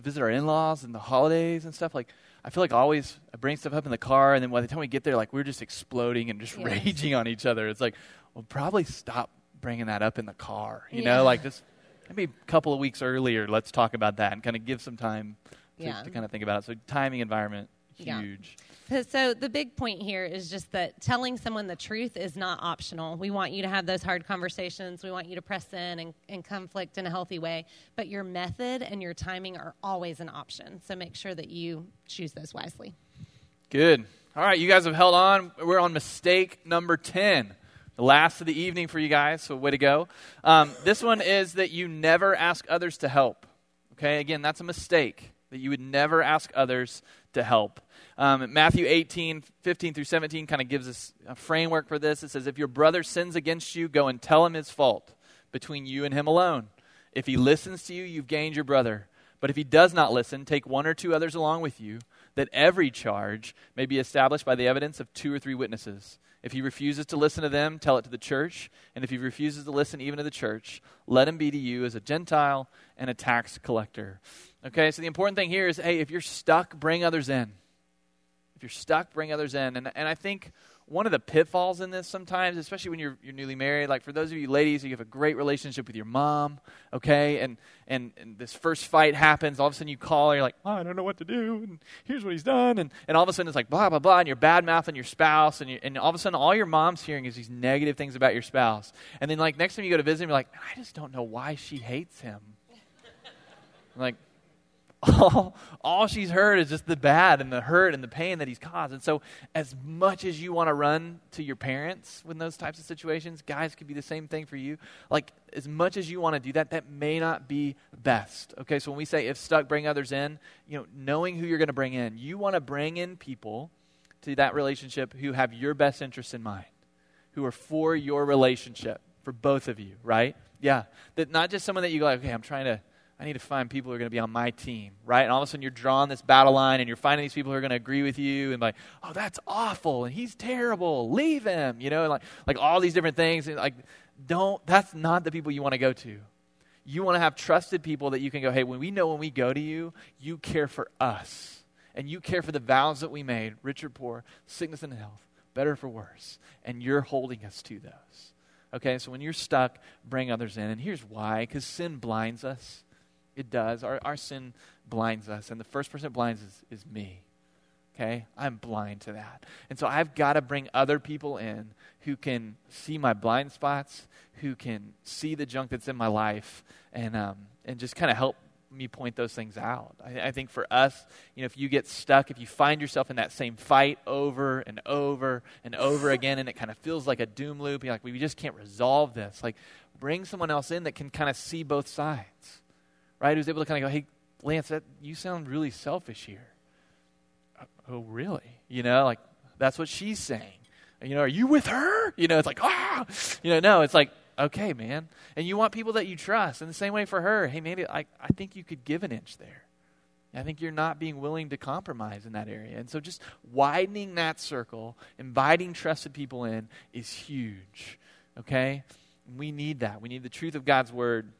visit our in-laws and the holidays and stuff. Like I feel like always I bring stuff up in the car, and then by the time we get there, like we're just exploding and just raging on each other. It's like, well, probably stop bringing that up in the car. You yeah. know, like just maybe a couple of weeks earlier. Let's talk about that and kind of give some time to, yeah. to kind of think about it. So timing, environment, huge. Yeah. So the big point here is just that telling someone the truth is not optional. We want you to have those hard conversations. We want you to press in and, and conflict in a healthy way. But your method and your timing are always an option. So make sure that you choose those wisely. Good. All right, you guys have held on. We're on mistake number 10 the last of the evening for you guys, so way to go. Um, this one is that you never ask others to help. Okay, again, that's a mistake that you would never ask others to help. Um, Matthew 18, 15 through 17 kind of gives us a framework for this. It says, If your brother sins against you, go and tell him his fault between you and him alone. If he listens to you, you've gained your brother. But if he does not listen, take one or two others along with you, that every charge may be established by the evidence of two or three witnesses. If he refuses to listen to them, tell it to the church. And if he refuses to listen even to the church, let him be to you as a Gentile and a tax collector. Okay, so the important thing here is hey, if you're stuck, bring others in. If you're stuck, bring others in. And, and I think one of the pitfalls in this sometimes, especially when you're, you're newly married, like for those of you ladies, you have a great relationship with your mom, okay, and, and, and this first fight happens, all of a sudden you call her, you're like, oh, I don't know what to do, and here's what he's done, and, and all of a sudden it's like blah, blah, blah, and you're bad mouthing your spouse, and, you, and all of a sudden all your mom's hearing is these negative things about your spouse. And then like next time you go to visit him, you're like, I just don't know why she hates him. like, all, all she's heard is just the bad and the hurt and the pain that he's caused. And so, as much as you want to run to your parents when those types of situations, guys, could be the same thing for you. Like, as much as you want to do that, that may not be best. Okay, so when we say if stuck, bring others in, you know, knowing who you're going to bring in, you want to bring in people to that relationship who have your best interests in mind, who are for your relationship, for both of you, right? Yeah. That not just someone that you go, like, okay, I'm trying to I need to find people who are going to be on my team, right? And all of a sudden you're drawing this battle line and you're finding these people who are going to agree with you and like, oh, that's awful and he's terrible. Leave him, you know, and like, like all these different things. And like, don't, that's not the people you want to go to. You want to have trusted people that you can go, hey, when we know when we go to you, you care for us and you care for the vows that we made, rich or poor, sickness and health, better for worse. And you're holding us to those. Okay, so when you're stuck, bring others in. And here's why because sin blinds us. It does. Our, our sin blinds us, and the first person that blinds is, is me. Okay? I'm blind to that. And so I've got to bring other people in who can see my blind spots, who can see the junk that's in my life, and, um, and just kind of help me point those things out. I, I, think for us, you know, if you get stuck, if you find yourself in that same fight over and over and over again, and it kind of feels like a doom loop, you're like, we just can't resolve this. Like, bring someone else in that can kind of see both sides right? Who's able to kind of go, hey, Lance, that, you sound really selfish here. Uh, oh, really? You know, like that's what she's saying. You know, are you with her? You know, it's like, ah, you know, no, it's like, okay, man. And you want people that you trust. And the same way for her, hey, maybe I, I think you could give an inch there. I think you're not being willing to compromise in that area. And so just widening that circle, inviting trusted people in is huge. Okay? We need that. We need the truth of God's word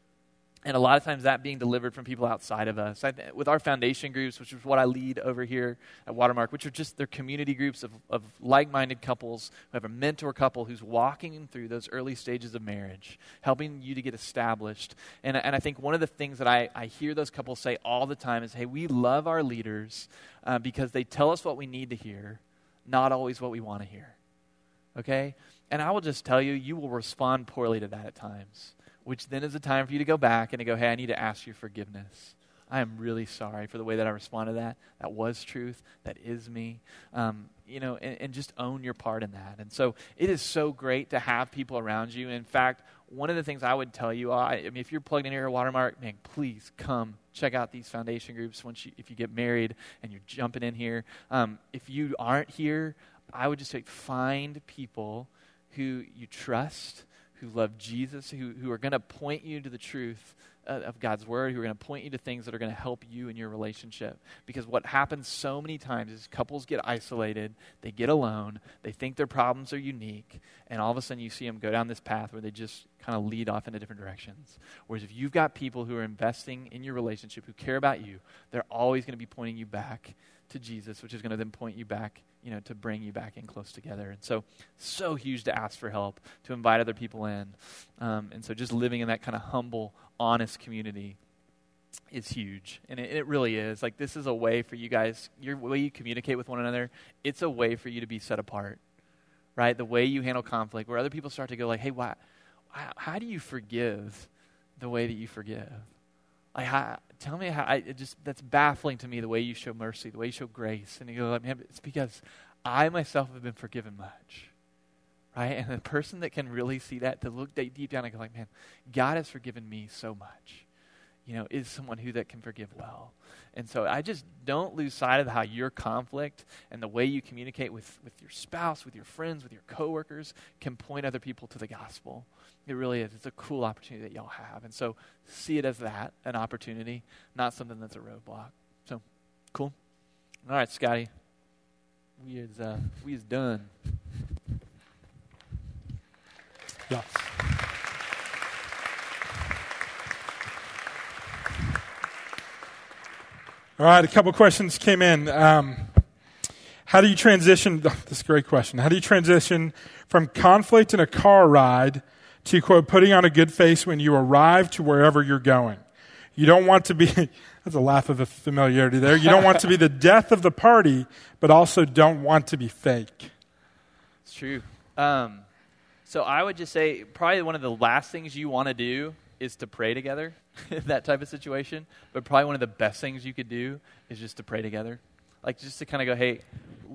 and a lot of times that being delivered from people outside of us. I, with our foundation groups, which is what I lead over here at Watermark, which are just they're community groups of, of like minded couples who have a mentor couple who's walking through those early stages of marriage, helping you to get established. And, and I think one of the things that I, I hear those couples say all the time is hey, we love our leaders uh, because they tell us what we need to hear, not always what we want to hear. Okay? And I will just tell you, you will respond poorly to that at times which then is a time for you to go back and to go, hey, I need to ask your forgiveness. I am really sorry for the way that I responded to that. That was truth. That is me. Um, you know, and, and, just own your part in that. And so it is so great to have people around you. In fact, one of the things I would tell you, I, I mean, if you're plugged in here at Watermark, man, please come check out these foundation groups once you, if you get married and you're jumping in here. Um, if you aren't here, I would just say find people who you trust who love Jesus, who, who are going to point you to the truth of God's word, who are going to point you to things that are going to help you in your relationship. Because what happens so many times is couples get isolated, they get alone, they think their problems are unique, and all of a sudden you see them go down this path where they just kind of lead off into different directions. Whereas if you've got people who are investing in your relationship, who care about you, they're always going to be pointing you back to Jesus, which is going to then point you back, you know, to bring you back in close together. And so, so huge to ask for help, to invite other people in. Um, and so, just living in that kind of humble, honest community is huge. And it, it, really is. Like, this is a way for you guys, your way you communicate with one another, it's a way for you to be set apart, right? The way you handle conflict, where other people start to go, like, hey, why, how, how do you forgive the way that you forgive? Like, tell me how, I, just, that's baffling to me the way you show mercy, the way you show grace. And you go, like, man, it's because I myself have been forgiven much. Right? And the person that can really see that, to look deep down and go, like, man, God has forgiven me so much, you know, is someone who that can forgive well. And so I just don't lose sight of how your conflict and the way you communicate with, with your spouse, with your friends, with your coworkers can point other people to the gospel. It really is. It's a cool opportunity that y'all have. And so see it as that, an opportunity, not something that's a roadblock. So, cool. All right, Scotty. We is, uh, we is done. Yes. All right, a couple questions came in. Um, how do you transition? This is a great question. How do you transition from conflict in a car ride to, quote, putting on a good face when you arrive to wherever you're going. You don't want to be, that's a laugh of familiarity there. You don't want to be the death of the party, but also don't want to be fake. It's true. Um, so I would just say probably one of the last things you want to do is to pray together, in that type of situation. But probably one of the best things you could do is just to pray together. Like just to kind of go, hey,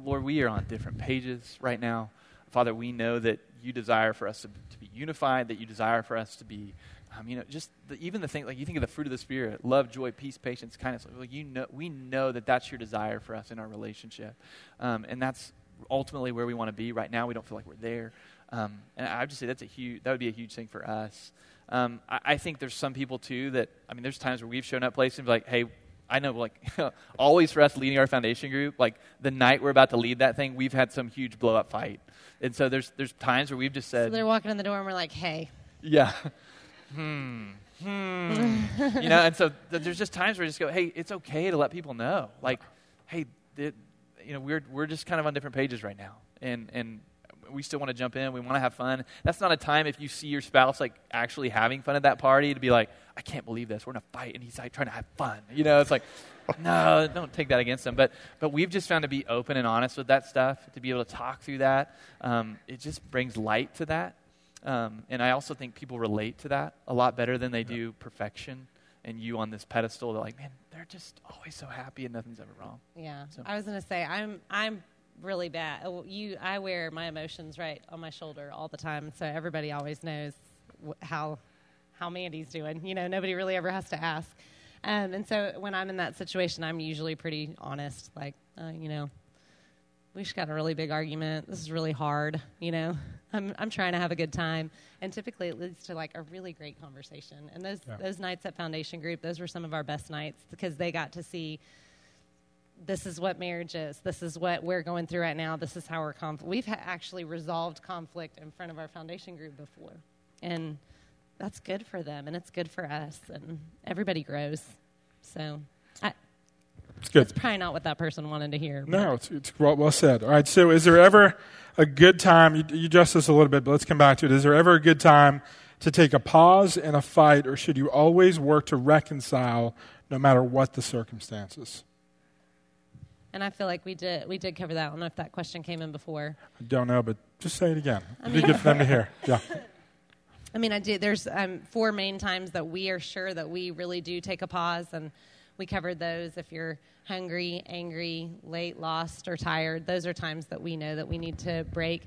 Lord, we are on different pages right now. Father, we know that you desire for us to, to be unified, that you desire for us to be, um, you know, just the, even the thing, like you think of the fruit of the Spirit love, joy, peace, patience, kindness. Like you know, we know that that's your desire for us in our relationship. Um, and that's ultimately where we want to be. Right now, we don't feel like we're there. Um, and I would just say that's a huge, that would be a huge thing for us. Um, I, I, think there's some people too that, I mean, there's times where we've shown up places like, hey, I know, like, always for us leading our foundation group, like the night we're about to lead that thing, we've had some huge blow up fight. And so there's, there's times where we've just said, So they're walking in the door and we're like, hey. yeah. Hmm. Hmm. you know, and so th- there's just times where we just go, hey, it's okay to let people know. Like, hey, th- you know, we're, we're just kind of on different pages right now. And, and we still want to jump in. We want to have fun. That's not a time if you see your spouse like actually having fun at that party to be like, I can't believe this. We're in a fight and he's like trying to have fun. You know, it's like, no, don't take that against them. But but we've just found to be open and honest with that stuff, to be able to talk through that. Um, it just brings light to that. Um, and I also think people relate to that a lot better than they do perfection and you on this pedestal. They're like, man, they're just always so happy and nothing's ever wrong. Yeah, so. I was gonna say I'm I'm really bad. Oh, you, I wear my emotions right on my shoulder all the time, so everybody always knows how how Mandy's doing. You know, nobody really ever has to ask. Um, and so when I'm in that situation, I'm usually pretty honest. Like, uh, you know, we just got a really big argument. This is really hard. You know, I'm I'm trying to have a good time, and typically it leads to like a really great conversation. And those yeah. those nights at Foundation Group, those were some of our best nights because they got to see this is what marriage is. This is what we're going through right now. This is how we're conf- we've ha- actually resolved conflict in front of our foundation group before, and that's good for them and it's good for us, and everybody grows. So, I, it's good. It's probably not what that person wanted to hear. No, it's, it's well, well, said. All right. So, is there ever a good time? You, you addressed this a little bit, but let's come back to it. Is there ever a good time to take a pause in a fight, or should you always work to reconcile, no matter what the circumstances? And I feel like we did we did cover that. I don't know if that question came in before. I don't know, but just say it again. It'd be good for them to hear. Yeah. I mean, I do. There's um, four main times that we are sure that we really do take a pause, and we covered those. If you're hungry, angry, late, lost, or tired, those are times that we know that we need to break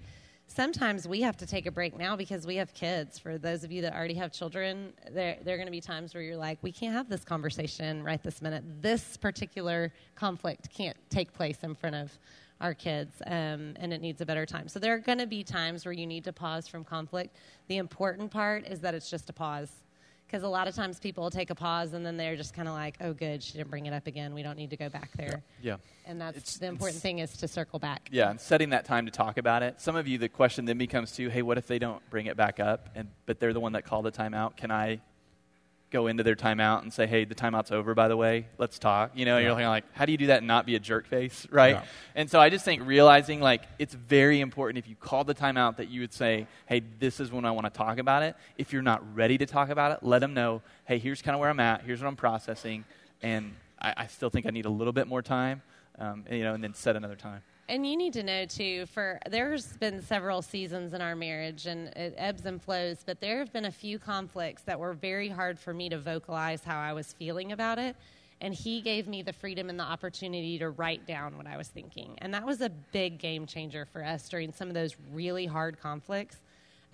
sometimes we have to take a break now because we have kids. For those of you that already have children, there, there are going to be times where you're like, we can't have this conversation right this minute. This particular conflict can't take place in front of our kids, um, and it needs a better time. So there are going to be times where you need to pause from conflict. The important part is that it's just a pause because a lot of times people take a pause and then they're just kind of like, oh, good, she didn't bring it up again. We don't need to go back there. Yeah. And that's it's, the important thing is to circle back. Yeah, and setting that time to talk about it. Some of you, the question then becomes to, hey, what if they don't bring it back up, and but they're the one that called the timeout? Can I go into their timeout and say, hey, the timeout's over, by the way, let's talk. You know, yeah. you're like, how do you do that and not be a jerk face, right? Yeah. And so I just think realizing, like, it's very important if you call the timeout that you would say, hey, this is when I want to talk about it. If you're not ready to talk about it, let them know, hey, here's kind of where I'm at, here's what I'm processing, and I, I still think I need a little bit more time, um, and, you know, and then set another time and you need to know too for there's been several seasons in our marriage and it ebbs and flows but there have been a few conflicts that were very hard for me to vocalize how i was feeling about it and he gave me the freedom and the opportunity to write down what i was thinking and that was a big game changer for us during some of those really hard conflicts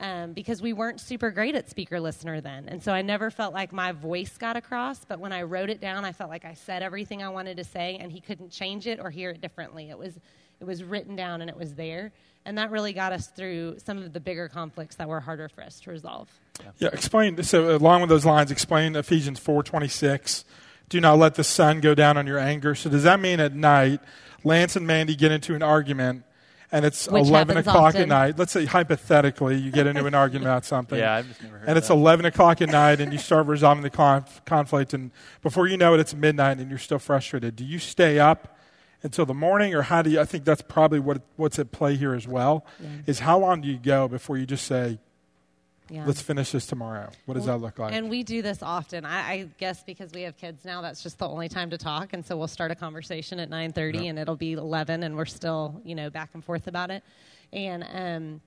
um, because we weren't super great at speaker listener then. And so I never felt like my voice got across, but when I wrote it down, I felt like I said everything I wanted to say and he couldn't change it or hear it differently. It was it was written down and it was there. And that really got us through some of the bigger conflicts that were harder for us to resolve. Yeah, yeah explain. So, along with those lines, explain Ephesians 4.26. Do not let the sun go down on your anger. So, does that mean at night, Lance and Mandy get into an argument and it's Which 11 o'clock often. at night. Let's say hypothetically you get into an argument about something. Yeah, I've just never heard And it's 11 o'clock at night and you start resolving the conf- conflict and before you know it it's midnight and you're still frustrated. Do you stay up until the morning, or how do you? I think that's probably what what's at play here as well. Yeah. Is how long do you go before you just say, yeah. "Let's finish this tomorrow"? What does well, that look like? And we do this often. I, I, guess because we have kids now, that's just the only time to talk, and so we'll start a conversation at nine thirty, and it'll be eleven, and we're still you know back and forth about it, and um,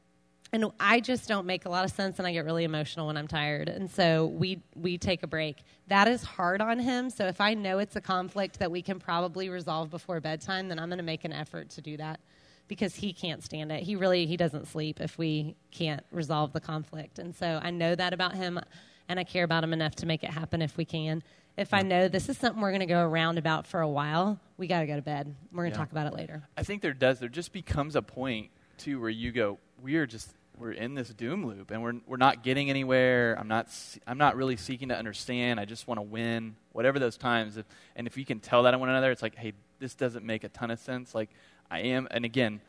and I just don't make a lot of sense, and I get really emotional when I'm tired, and so we we take a break. That is hard on him. So if I know it's a conflict that we can probably resolve before bedtime, then I'm going to make an effort to do that because he can't stand it. He really he doesn't sleep if we can't resolve the conflict, and so I know that about him, and I care about him enough to make it happen if we can. If I know this is something we're going to go around about for a while, we got to go to bed. We're going to Yeah. talk about it later. I think there does. There just becomes a point too where you go, we are just we're in this doom loop, and we're we're not getting anywhere. I'm not I'm not really seeking to understand. I just want to win. Whatever those times, if, and if you can tell that on one another, it's like, hey, this doesn't make a ton of sense. Like I am, and again,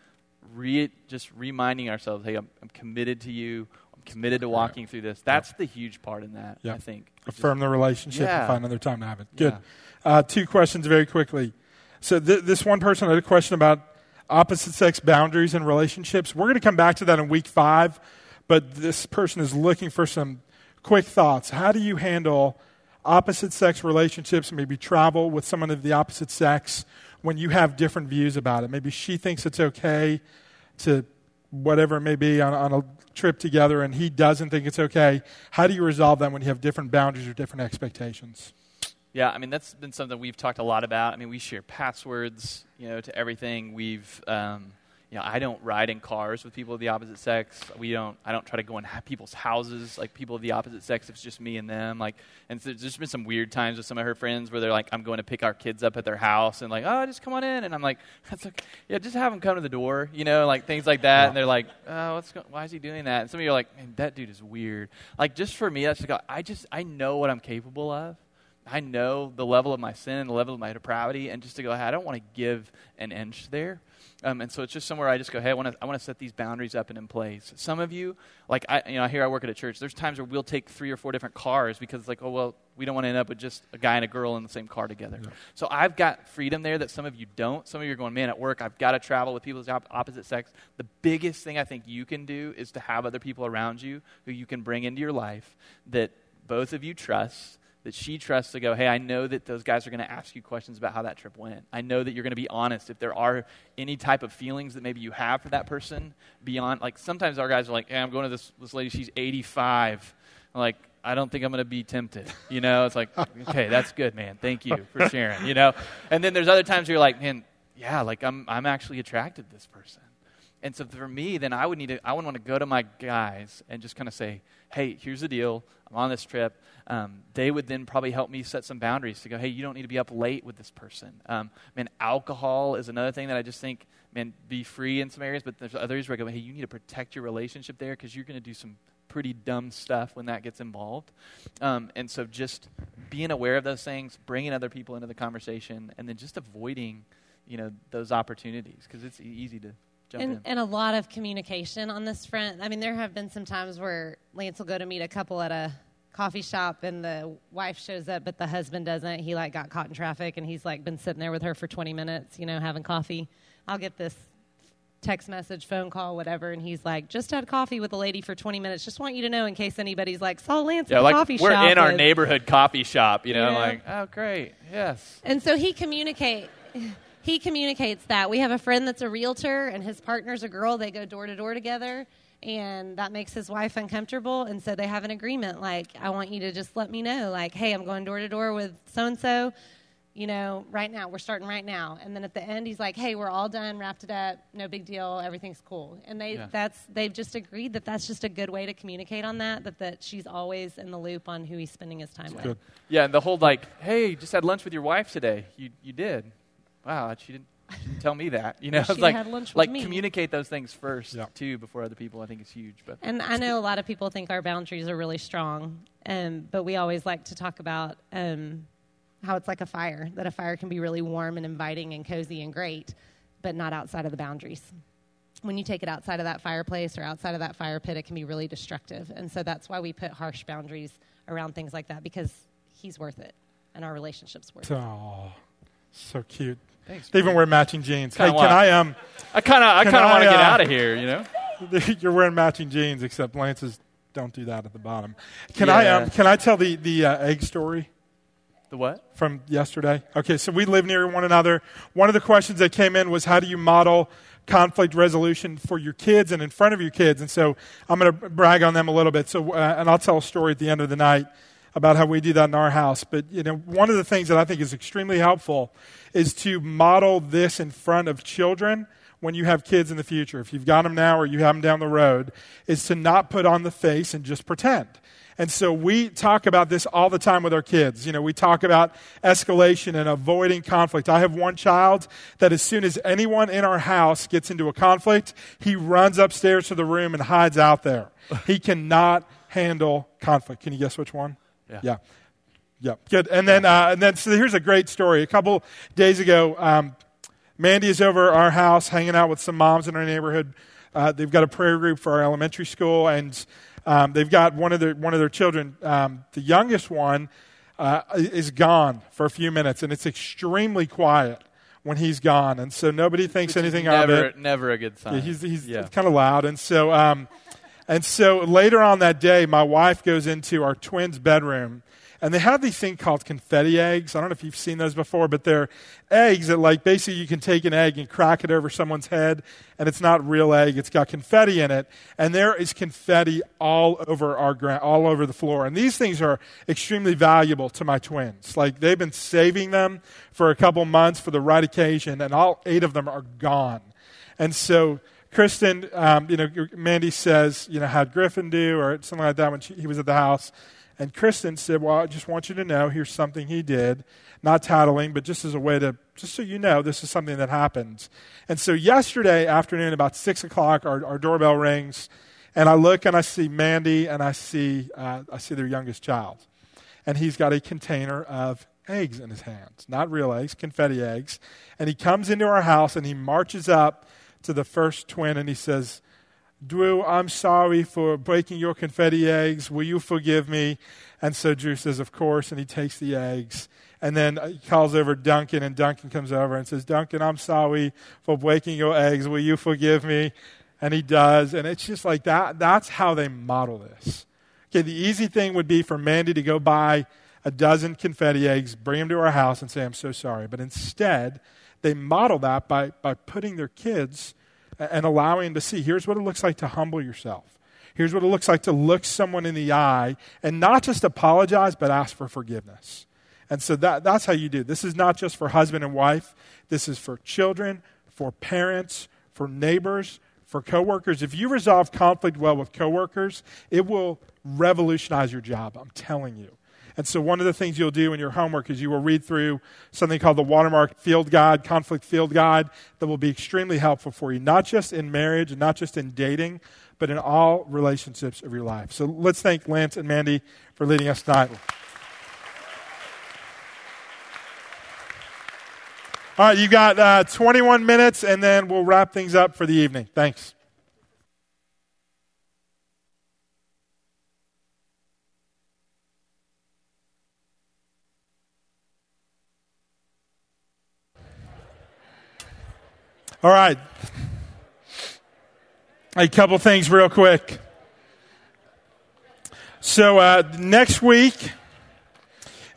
re, just reminding ourselves, hey, I'm, I'm committed to you. I'm committed to walking through this. That's the huge part in that. Yeah. I think. affirm the relationship Yeah. and find another time to have it. Good. Yeah. Uh, two questions very quickly. So th- this one person had a question about opposite sex boundaries and relationships. We're going to come back to that in week five, but this person is looking for some quick thoughts. How do you handle opposite sex relationships, maybe travel with someone of the opposite sex when you have different views about it? Maybe she thinks it's okay to whatever it may be on, on a trip together and he doesn't think it's okay. How do you resolve that when you have different boundaries or different expectations? Yeah, I mean that's been something we've talked a lot about. I mean, we share passwords, you know, to everything. We've, um, you know, I don't ride in cars with people of the opposite sex. We don't. I don't try to go in people's houses like people of the opposite sex. If it's just me and them. Like, and so there's just been some weird times with some of her friends where they're like, I'm going to pick our kids up at their house, and like, oh, just come on in, and I'm like, that's okay. Yeah, just have them come to the door, you know, like things like that. And they're like, oh, what's go- why is he doing that? And some of you are like, man, that dude is weird. Like, just for me, that's just, I just I know what I'm capable of. I know the level of my sin and the level of my depravity, and just to go, hey, I don't want to give an inch there. Um, and so it's just somewhere I just go, hey, I want to, I want to set these boundaries up and in place. Some of you, like I, you know, here I work at a church. There's times where we'll take three or four different cars because it's like, oh well, we don't want to end up with just a guy and a girl in the same car together. So I've got freedom there that some of you don't. Some of you are going, man, at work I've got to travel with people of the op- opposite sex. The biggest thing I think you can do is to have other people around you who you can bring into your life that both of you trust that she trusts to go, hey, I know that those guys are going to ask you questions about how that trip went. I know that you're going to be honest if there are any type of feelings that maybe you have for that person beyond, like sometimes our guys are like, hey, I'm going to this, this lady, she's 85. I'm like, I don't think I'm going to be tempted. You know, it's like, okay, that's good, man. Thank you for sharing, you know? And then there's other times where you're like, man, yeah, like I'm, I'm actually attracted to this person. And so for me, then I would need to, I would want to go to my guys and just kind of say, hey, here's the deal. I'm on this trip. Um, they would then probably help me set some boundaries to go, hey, you don't need to be up late with this person. Um, man, alcohol is another thing that I just think, man, be free in some areas, but there's others where I go, hey, you need to protect your relationship there because you're going to do some pretty dumb stuff when that gets involved. Um, and so just being aware of those things, bringing other people into the conversation, and then just avoiding, you know, those opportunities because it's easy to and, in. and a lot of communication on this front. I mean, there have been some times where Lance will go to meet a couple at a coffee shop and the wife shows up but the husband doesn't he like got caught in traffic and he's like been sitting there with her for 20 minutes you know having coffee i'll get this text message phone call whatever and he's like just had coffee with a lady for 20 minutes just want you to know in case anybody's like saw lance yeah, at the like coffee we're shop in our with-" neighborhood coffee shop, you know, Yeah. like, oh, great, yes. And so he communicate he communicates that. We have a friend that's a realtor and his partner's a girl. They go door to door together and that makes his wife uncomfortable and so they have an agreement like I want you to just let me know like hey, I'm going door to door with so and so. You know, right now, we're starting right now. And then at the end, he's like, hey, we're all done, wrapped it up, no big deal, everything's cool. And they, Yeah. that's, they've just agreed that that's just a good way to communicate on that, that, that she's always in the loop on who he's spending his time with. Good. Yeah, and the whole like, hey, just had lunch with your wife today. You you did. Wow, she didn't, she didn't tell me that. You know, Wish she'd like had lunch with like me. communicate those things first Yeah. too before other people. I think is huge. But And I know a lot of people think our boundaries are really strong, um, but we always like to talk about um, how it's like a fire, that a fire can be really warm and inviting and cozy and great, but not outside of the boundaries. When you take it outside of that fireplace or outside of that fire pit, it can be really destructive. And so that's why we put harsh boundaries around things like that because he's worth it and our relationship's worth it. Oh, so cute. Thanks, They even wear matching jeans. Hey, Kinda can? I um? I kind of I kind of want I, to get uh, out of here. You know. You're wearing matching jeans, except Lance's don't do that at the bottom. Can I um? Can I tell the the uh, egg story? The what? from yesterday. Okay, so we live near one another. One of the questions that came in was how do you model conflict resolution for your kids and in front of your kids. And so I'm going to brag on them a little bit. So, uh, and I'll tell a story at the end of the night about how we do that in our house. But you know, one of the things that I think is extremely helpful is to model this in front of children when you have kids in the future. If you've got them now or you have them down the road, is to not put on the face and just pretend. And so we talk about this all the time with our kids. You know, we talk about escalation and avoiding conflict. I have one child that as soon as anyone in our house gets into a conflict, he runs upstairs to the room and hides out there. he cannot handle conflict. Can you guess which one? Yeah. Yeah. Yeah. Good. And then, uh, and then, so here's a great story. A couple days ago, um, Mandy is over our house hanging out with some moms in our neighborhood. Uh, they've got a prayer group for our elementary school, and um, they've got one of their one of their children. Um, the youngest one uh, is gone for a few minutes, and it's extremely quiet when he's gone, and so nobody thinks Which anything never, of it. Never a good sign. Yeah, he's he's Yeah. kind of loud, and so um, and so later on that day, my wife goes into our twins' bedroom, and they have these things called confetti eggs. I don't know if you've seen those before, but they're eggs that like basically you can take an egg and crack it over someone's head, and it's not real egg; it's got confetti in it, and there is confetti all over our gra- all over the floor. And these things are extremely valuable to my twins. Like they've been saving them for a couple months for the right occasion, and all eight of them are gone. And so Kristen, um, you know, Mandy says, you know, how'd Griffin do, or something like that when she, he was at the house. And Kristen said, well, I just want you to know, here's something he did. Not tattling, but just as a way to, just so you know, this is something that happens. And so yesterday afternoon, about 6 o'clock, our, our doorbell rings. And I look and I see Mandy and I see, uh, I see their youngest child. And he's got a container of eggs in his hands. Not real eggs, confetti eggs. And he comes into our house and he marches up to the first twin and he says, Drew, I'm sorry for breaking your confetti eggs. Will you forgive me? And so Drew says, Of course. And he takes the eggs. And then uh, he calls over Duncan, and Duncan comes over and says, Duncan, I'm sorry for breaking your eggs. Will you forgive me? And he does. And it's just like that. That's how they model this. Okay, the easy thing would be for Mandy to go buy a dozen confetti eggs, bring them to our house, and say, I'm so sorry. But instead, they model that by, by putting their kids and allowing them to see here's what it looks like to humble yourself. Here's what it looks like to look someone in the eye and not just apologize, but ask for forgiveness. And so that, that's how you do. This is not just for husband and wife. This is for children, for parents, for neighbors, for coworkers. If you resolve conflict well with coworkers, it will revolutionize your job. I'm telling you. And so, one of the things you'll do in your homework is you will read through something called the Watermark Field Guide, Conflict Field Guide, that will be extremely helpful for you, not just in marriage and not just in dating, but in all relationships of your life. So, let's thank Lance and Mandy for leading us tonight. All right, you got uh, 21 minutes, and then we'll wrap things up for the evening. Thanks. All right. A couple things, real quick. So, uh, next week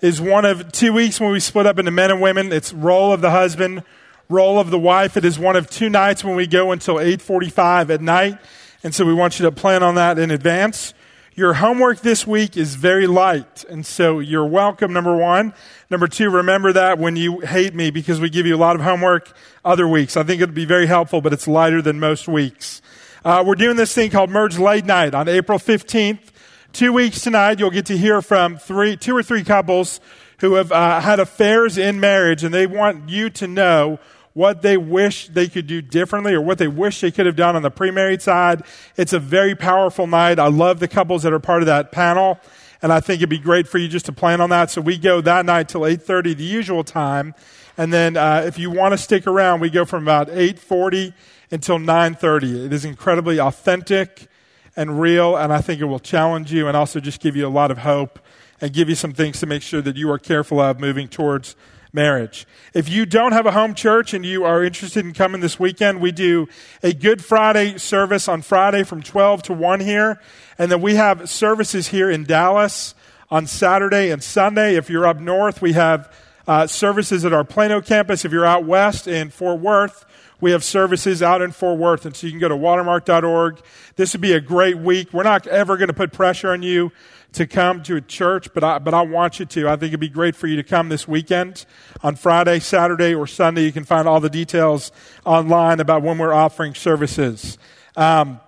is one of two weeks when we split up into men and women. It's role of the husband, role of the wife. It is one of two nights when we go until 8:45 at night, and so we want you to plan on that in advance. Your homework this week is very light, and so you're welcome, number one. Number two, remember that when you hate me because we give you a lot of homework other weeks. I think it'll be very helpful, but it's lighter than most weeks. Uh, we're doing this thing called Merge Late Night on April 15th. Two weeks tonight, you'll get to hear from three, two or three couples who have uh, had affairs in marriage, and they want you to know what they wish they could do differently or what they wish they could have done on the pre-married side. It's a very powerful night. I love the couples that are part of that panel, and I think it'd be great for you just to plan on that. So we go that night till 8.30, the usual time. And then uh, if you want to stick around, we go from about 8.40 until 9.30. It is incredibly authentic and real, and I think it will challenge you and also just give you a lot of hope and give you some things to make sure that you are careful of moving towards marriage. If you don't have a home church and you are interested in coming this weekend, we do a Good Friday service on Friday from 12 to 1 here. And then we have services here in Dallas on Saturday and Sunday. If you're up north, we have uh, services at our Plano campus. If you're out west in Fort Worth, We have services out in Fort Worth, and so you can go to watermark.org. This would be a great week. We're not ever going to put pressure on you to come to a church, but I, but I want you to. I think it'd be great for you to come this weekend on Friday, Saturday, or Sunday. You can find all the details online about when we're offering services. Um,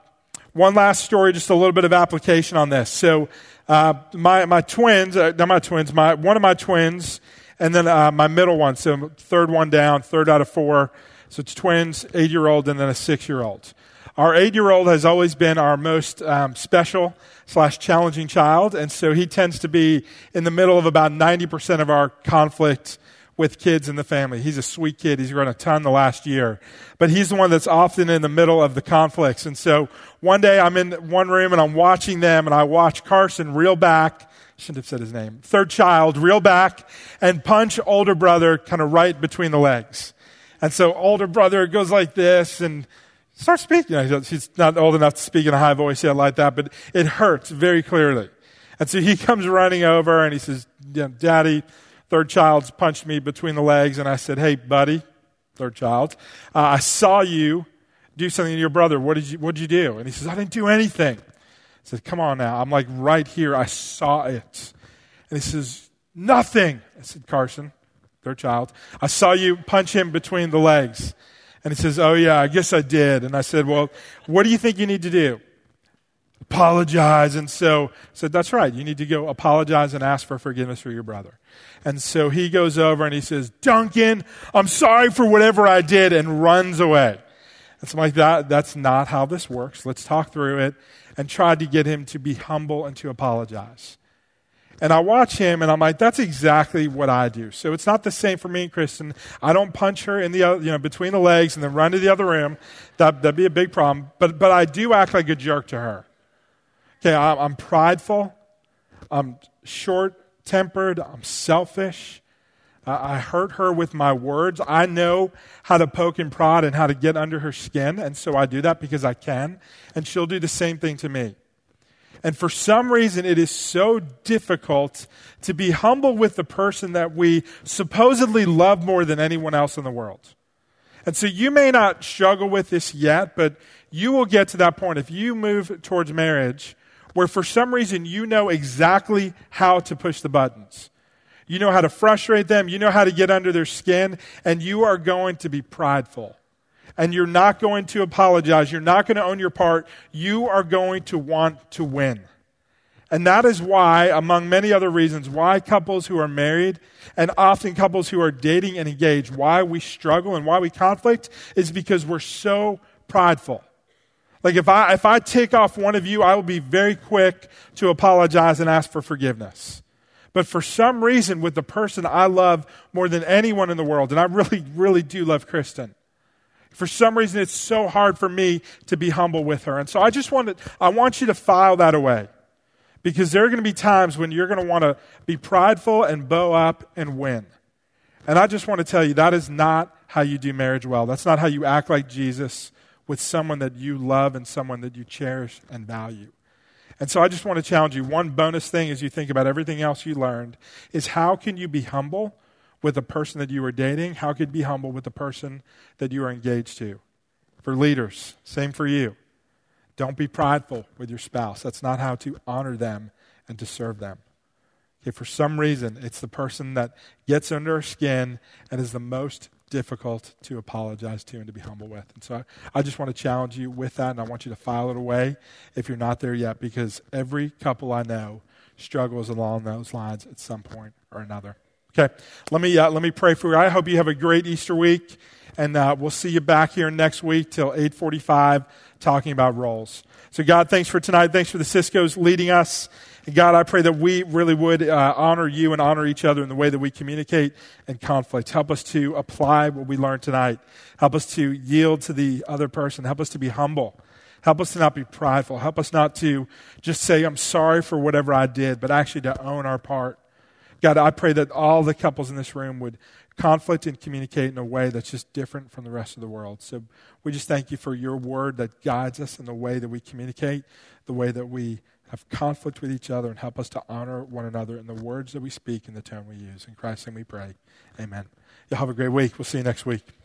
one last story, just a little bit of application on this. So, uh, my, my twins, uh, not my twins, my, one of my twins, and then uh, my middle one, so third one down, third out of four. So it's twins, eight year old, and then a six year old. Our eight year old has always been our most um, special slash challenging child, and so he tends to be in the middle of about 90% of our conflict with kids in the family. He's a sweet kid. He's grown a ton the last year. But he's the one that's often in the middle of the conflicts. And so one day I'm in one room and I'm watching them and I watch Carson reel back. Shouldn't have said his name. Third child, reel back and punch older brother kind of right between the legs. And so older brother goes like this and starts speaking. He's not old enough to speak in a high voice yet like that, but it hurts very clearly. And so he comes running over and he says, Daddy, third child's punched me between the legs. And I said, Hey, buddy, third child, uh, I saw you do something to your brother. What did you, what did you do? And he says, I didn't do anything. I said, Come on now. I'm like right here. I saw it. And he says, Nothing. I said, Carson, third child, I saw you punch him between the legs. And he says, Oh, yeah, I guess I did. And I said, Well, what do you think you need to do? Apologize. And so I said, That's right. You need to go apologize and ask for forgiveness for your brother. And so he goes over and he says, Duncan, I'm sorry for whatever I did, and runs away. It's like that. That's not how this works. Let's talk through it and try to get him to be humble and to apologize. And I watch him and I'm like, that's exactly what I do. So it's not the same for me and Kristen. I don't punch her in the, you know, between the legs and then run to the other room. That, that'd be a big problem. But, but I do act like a jerk to her. Okay, I'm, I'm prideful. I'm short tempered. I'm selfish. I hurt her with my words. I know how to poke and prod and how to get under her skin, and so I do that because I can. And she'll do the same thing to me. And for some reason, it is so difficult to be humble with the person that we supposedly love more than anyone else in the world. And so you may not struggle with this yet, but you will get to that point. If you move towards marriage, where for some reason you know exactly how to push the buttons. You know how to frustrate them, you know how to get under their skin, and you are going to be prideful. And you're not going to apologize. You're not going to own your part. You are going to want to win. And that is why, among many other reasons, why couples who are married and often couples who are dating and engaged, why we struggle and why we conflict is because we're so prideful. Like if I, if I take off one of you, I will be very quick to apologize and ask for forgiveness. But for some reason, with the person I love more than anyone in the world, and I really, really do love Kristen, for some reason it's so hard for me to be humble with her. And so I just want to, I want you to file that away. Because there are going to be times when you're going to want to be prideful and bow up and win. And I just want to tell you that is not how you do marriage well. That's not how you act like Jesus with someone that you love and someone that you cherish and value. And so I just want to challenge you. One bonus thing as you think about everything else you learned is how can you be humble with the person that you are dating? How could you be humble with the person that you are engaged to? For leaders, same for you. Don't be prideful with your spouse. That's not how to honor them and to serve them. Okay, for some reason, it's the person that gets under our skin and is the most difficult to apologize to and to be humble with. And so I, I, just want to challenge you with that, and I want you to file it away if you're not there yet, because every couple I know struggles along those lines at some point or another. Okay, let me, uh, let me pray for you. I hope you have a great Easter week, and uh, we'll see you back here next week till 845 talking about roles. So God, thanks for tonight. Thanks for the Cisco's leading us. And God, I pray that we really would uh, honor you and honor each other in the way that we communicate and conflict. Help us to apply what we learned tonight. Help us to yield to the other person. Help us to be humble. Help us to not be prideful. Help us not to just say, I'm sorry for whatever I did, but actually to own our part. God, I pray that all the couples in this room would conflict and communicate in a way that's just different from the rest of the world. So we just thank you for your word that guides us in the way that we communicate, the way that we have conflict with each other and help us to honor one another in the words that we speak and the tone we use. In Christ's name we pray. Amen. You'll have a great week. We'll see you next week.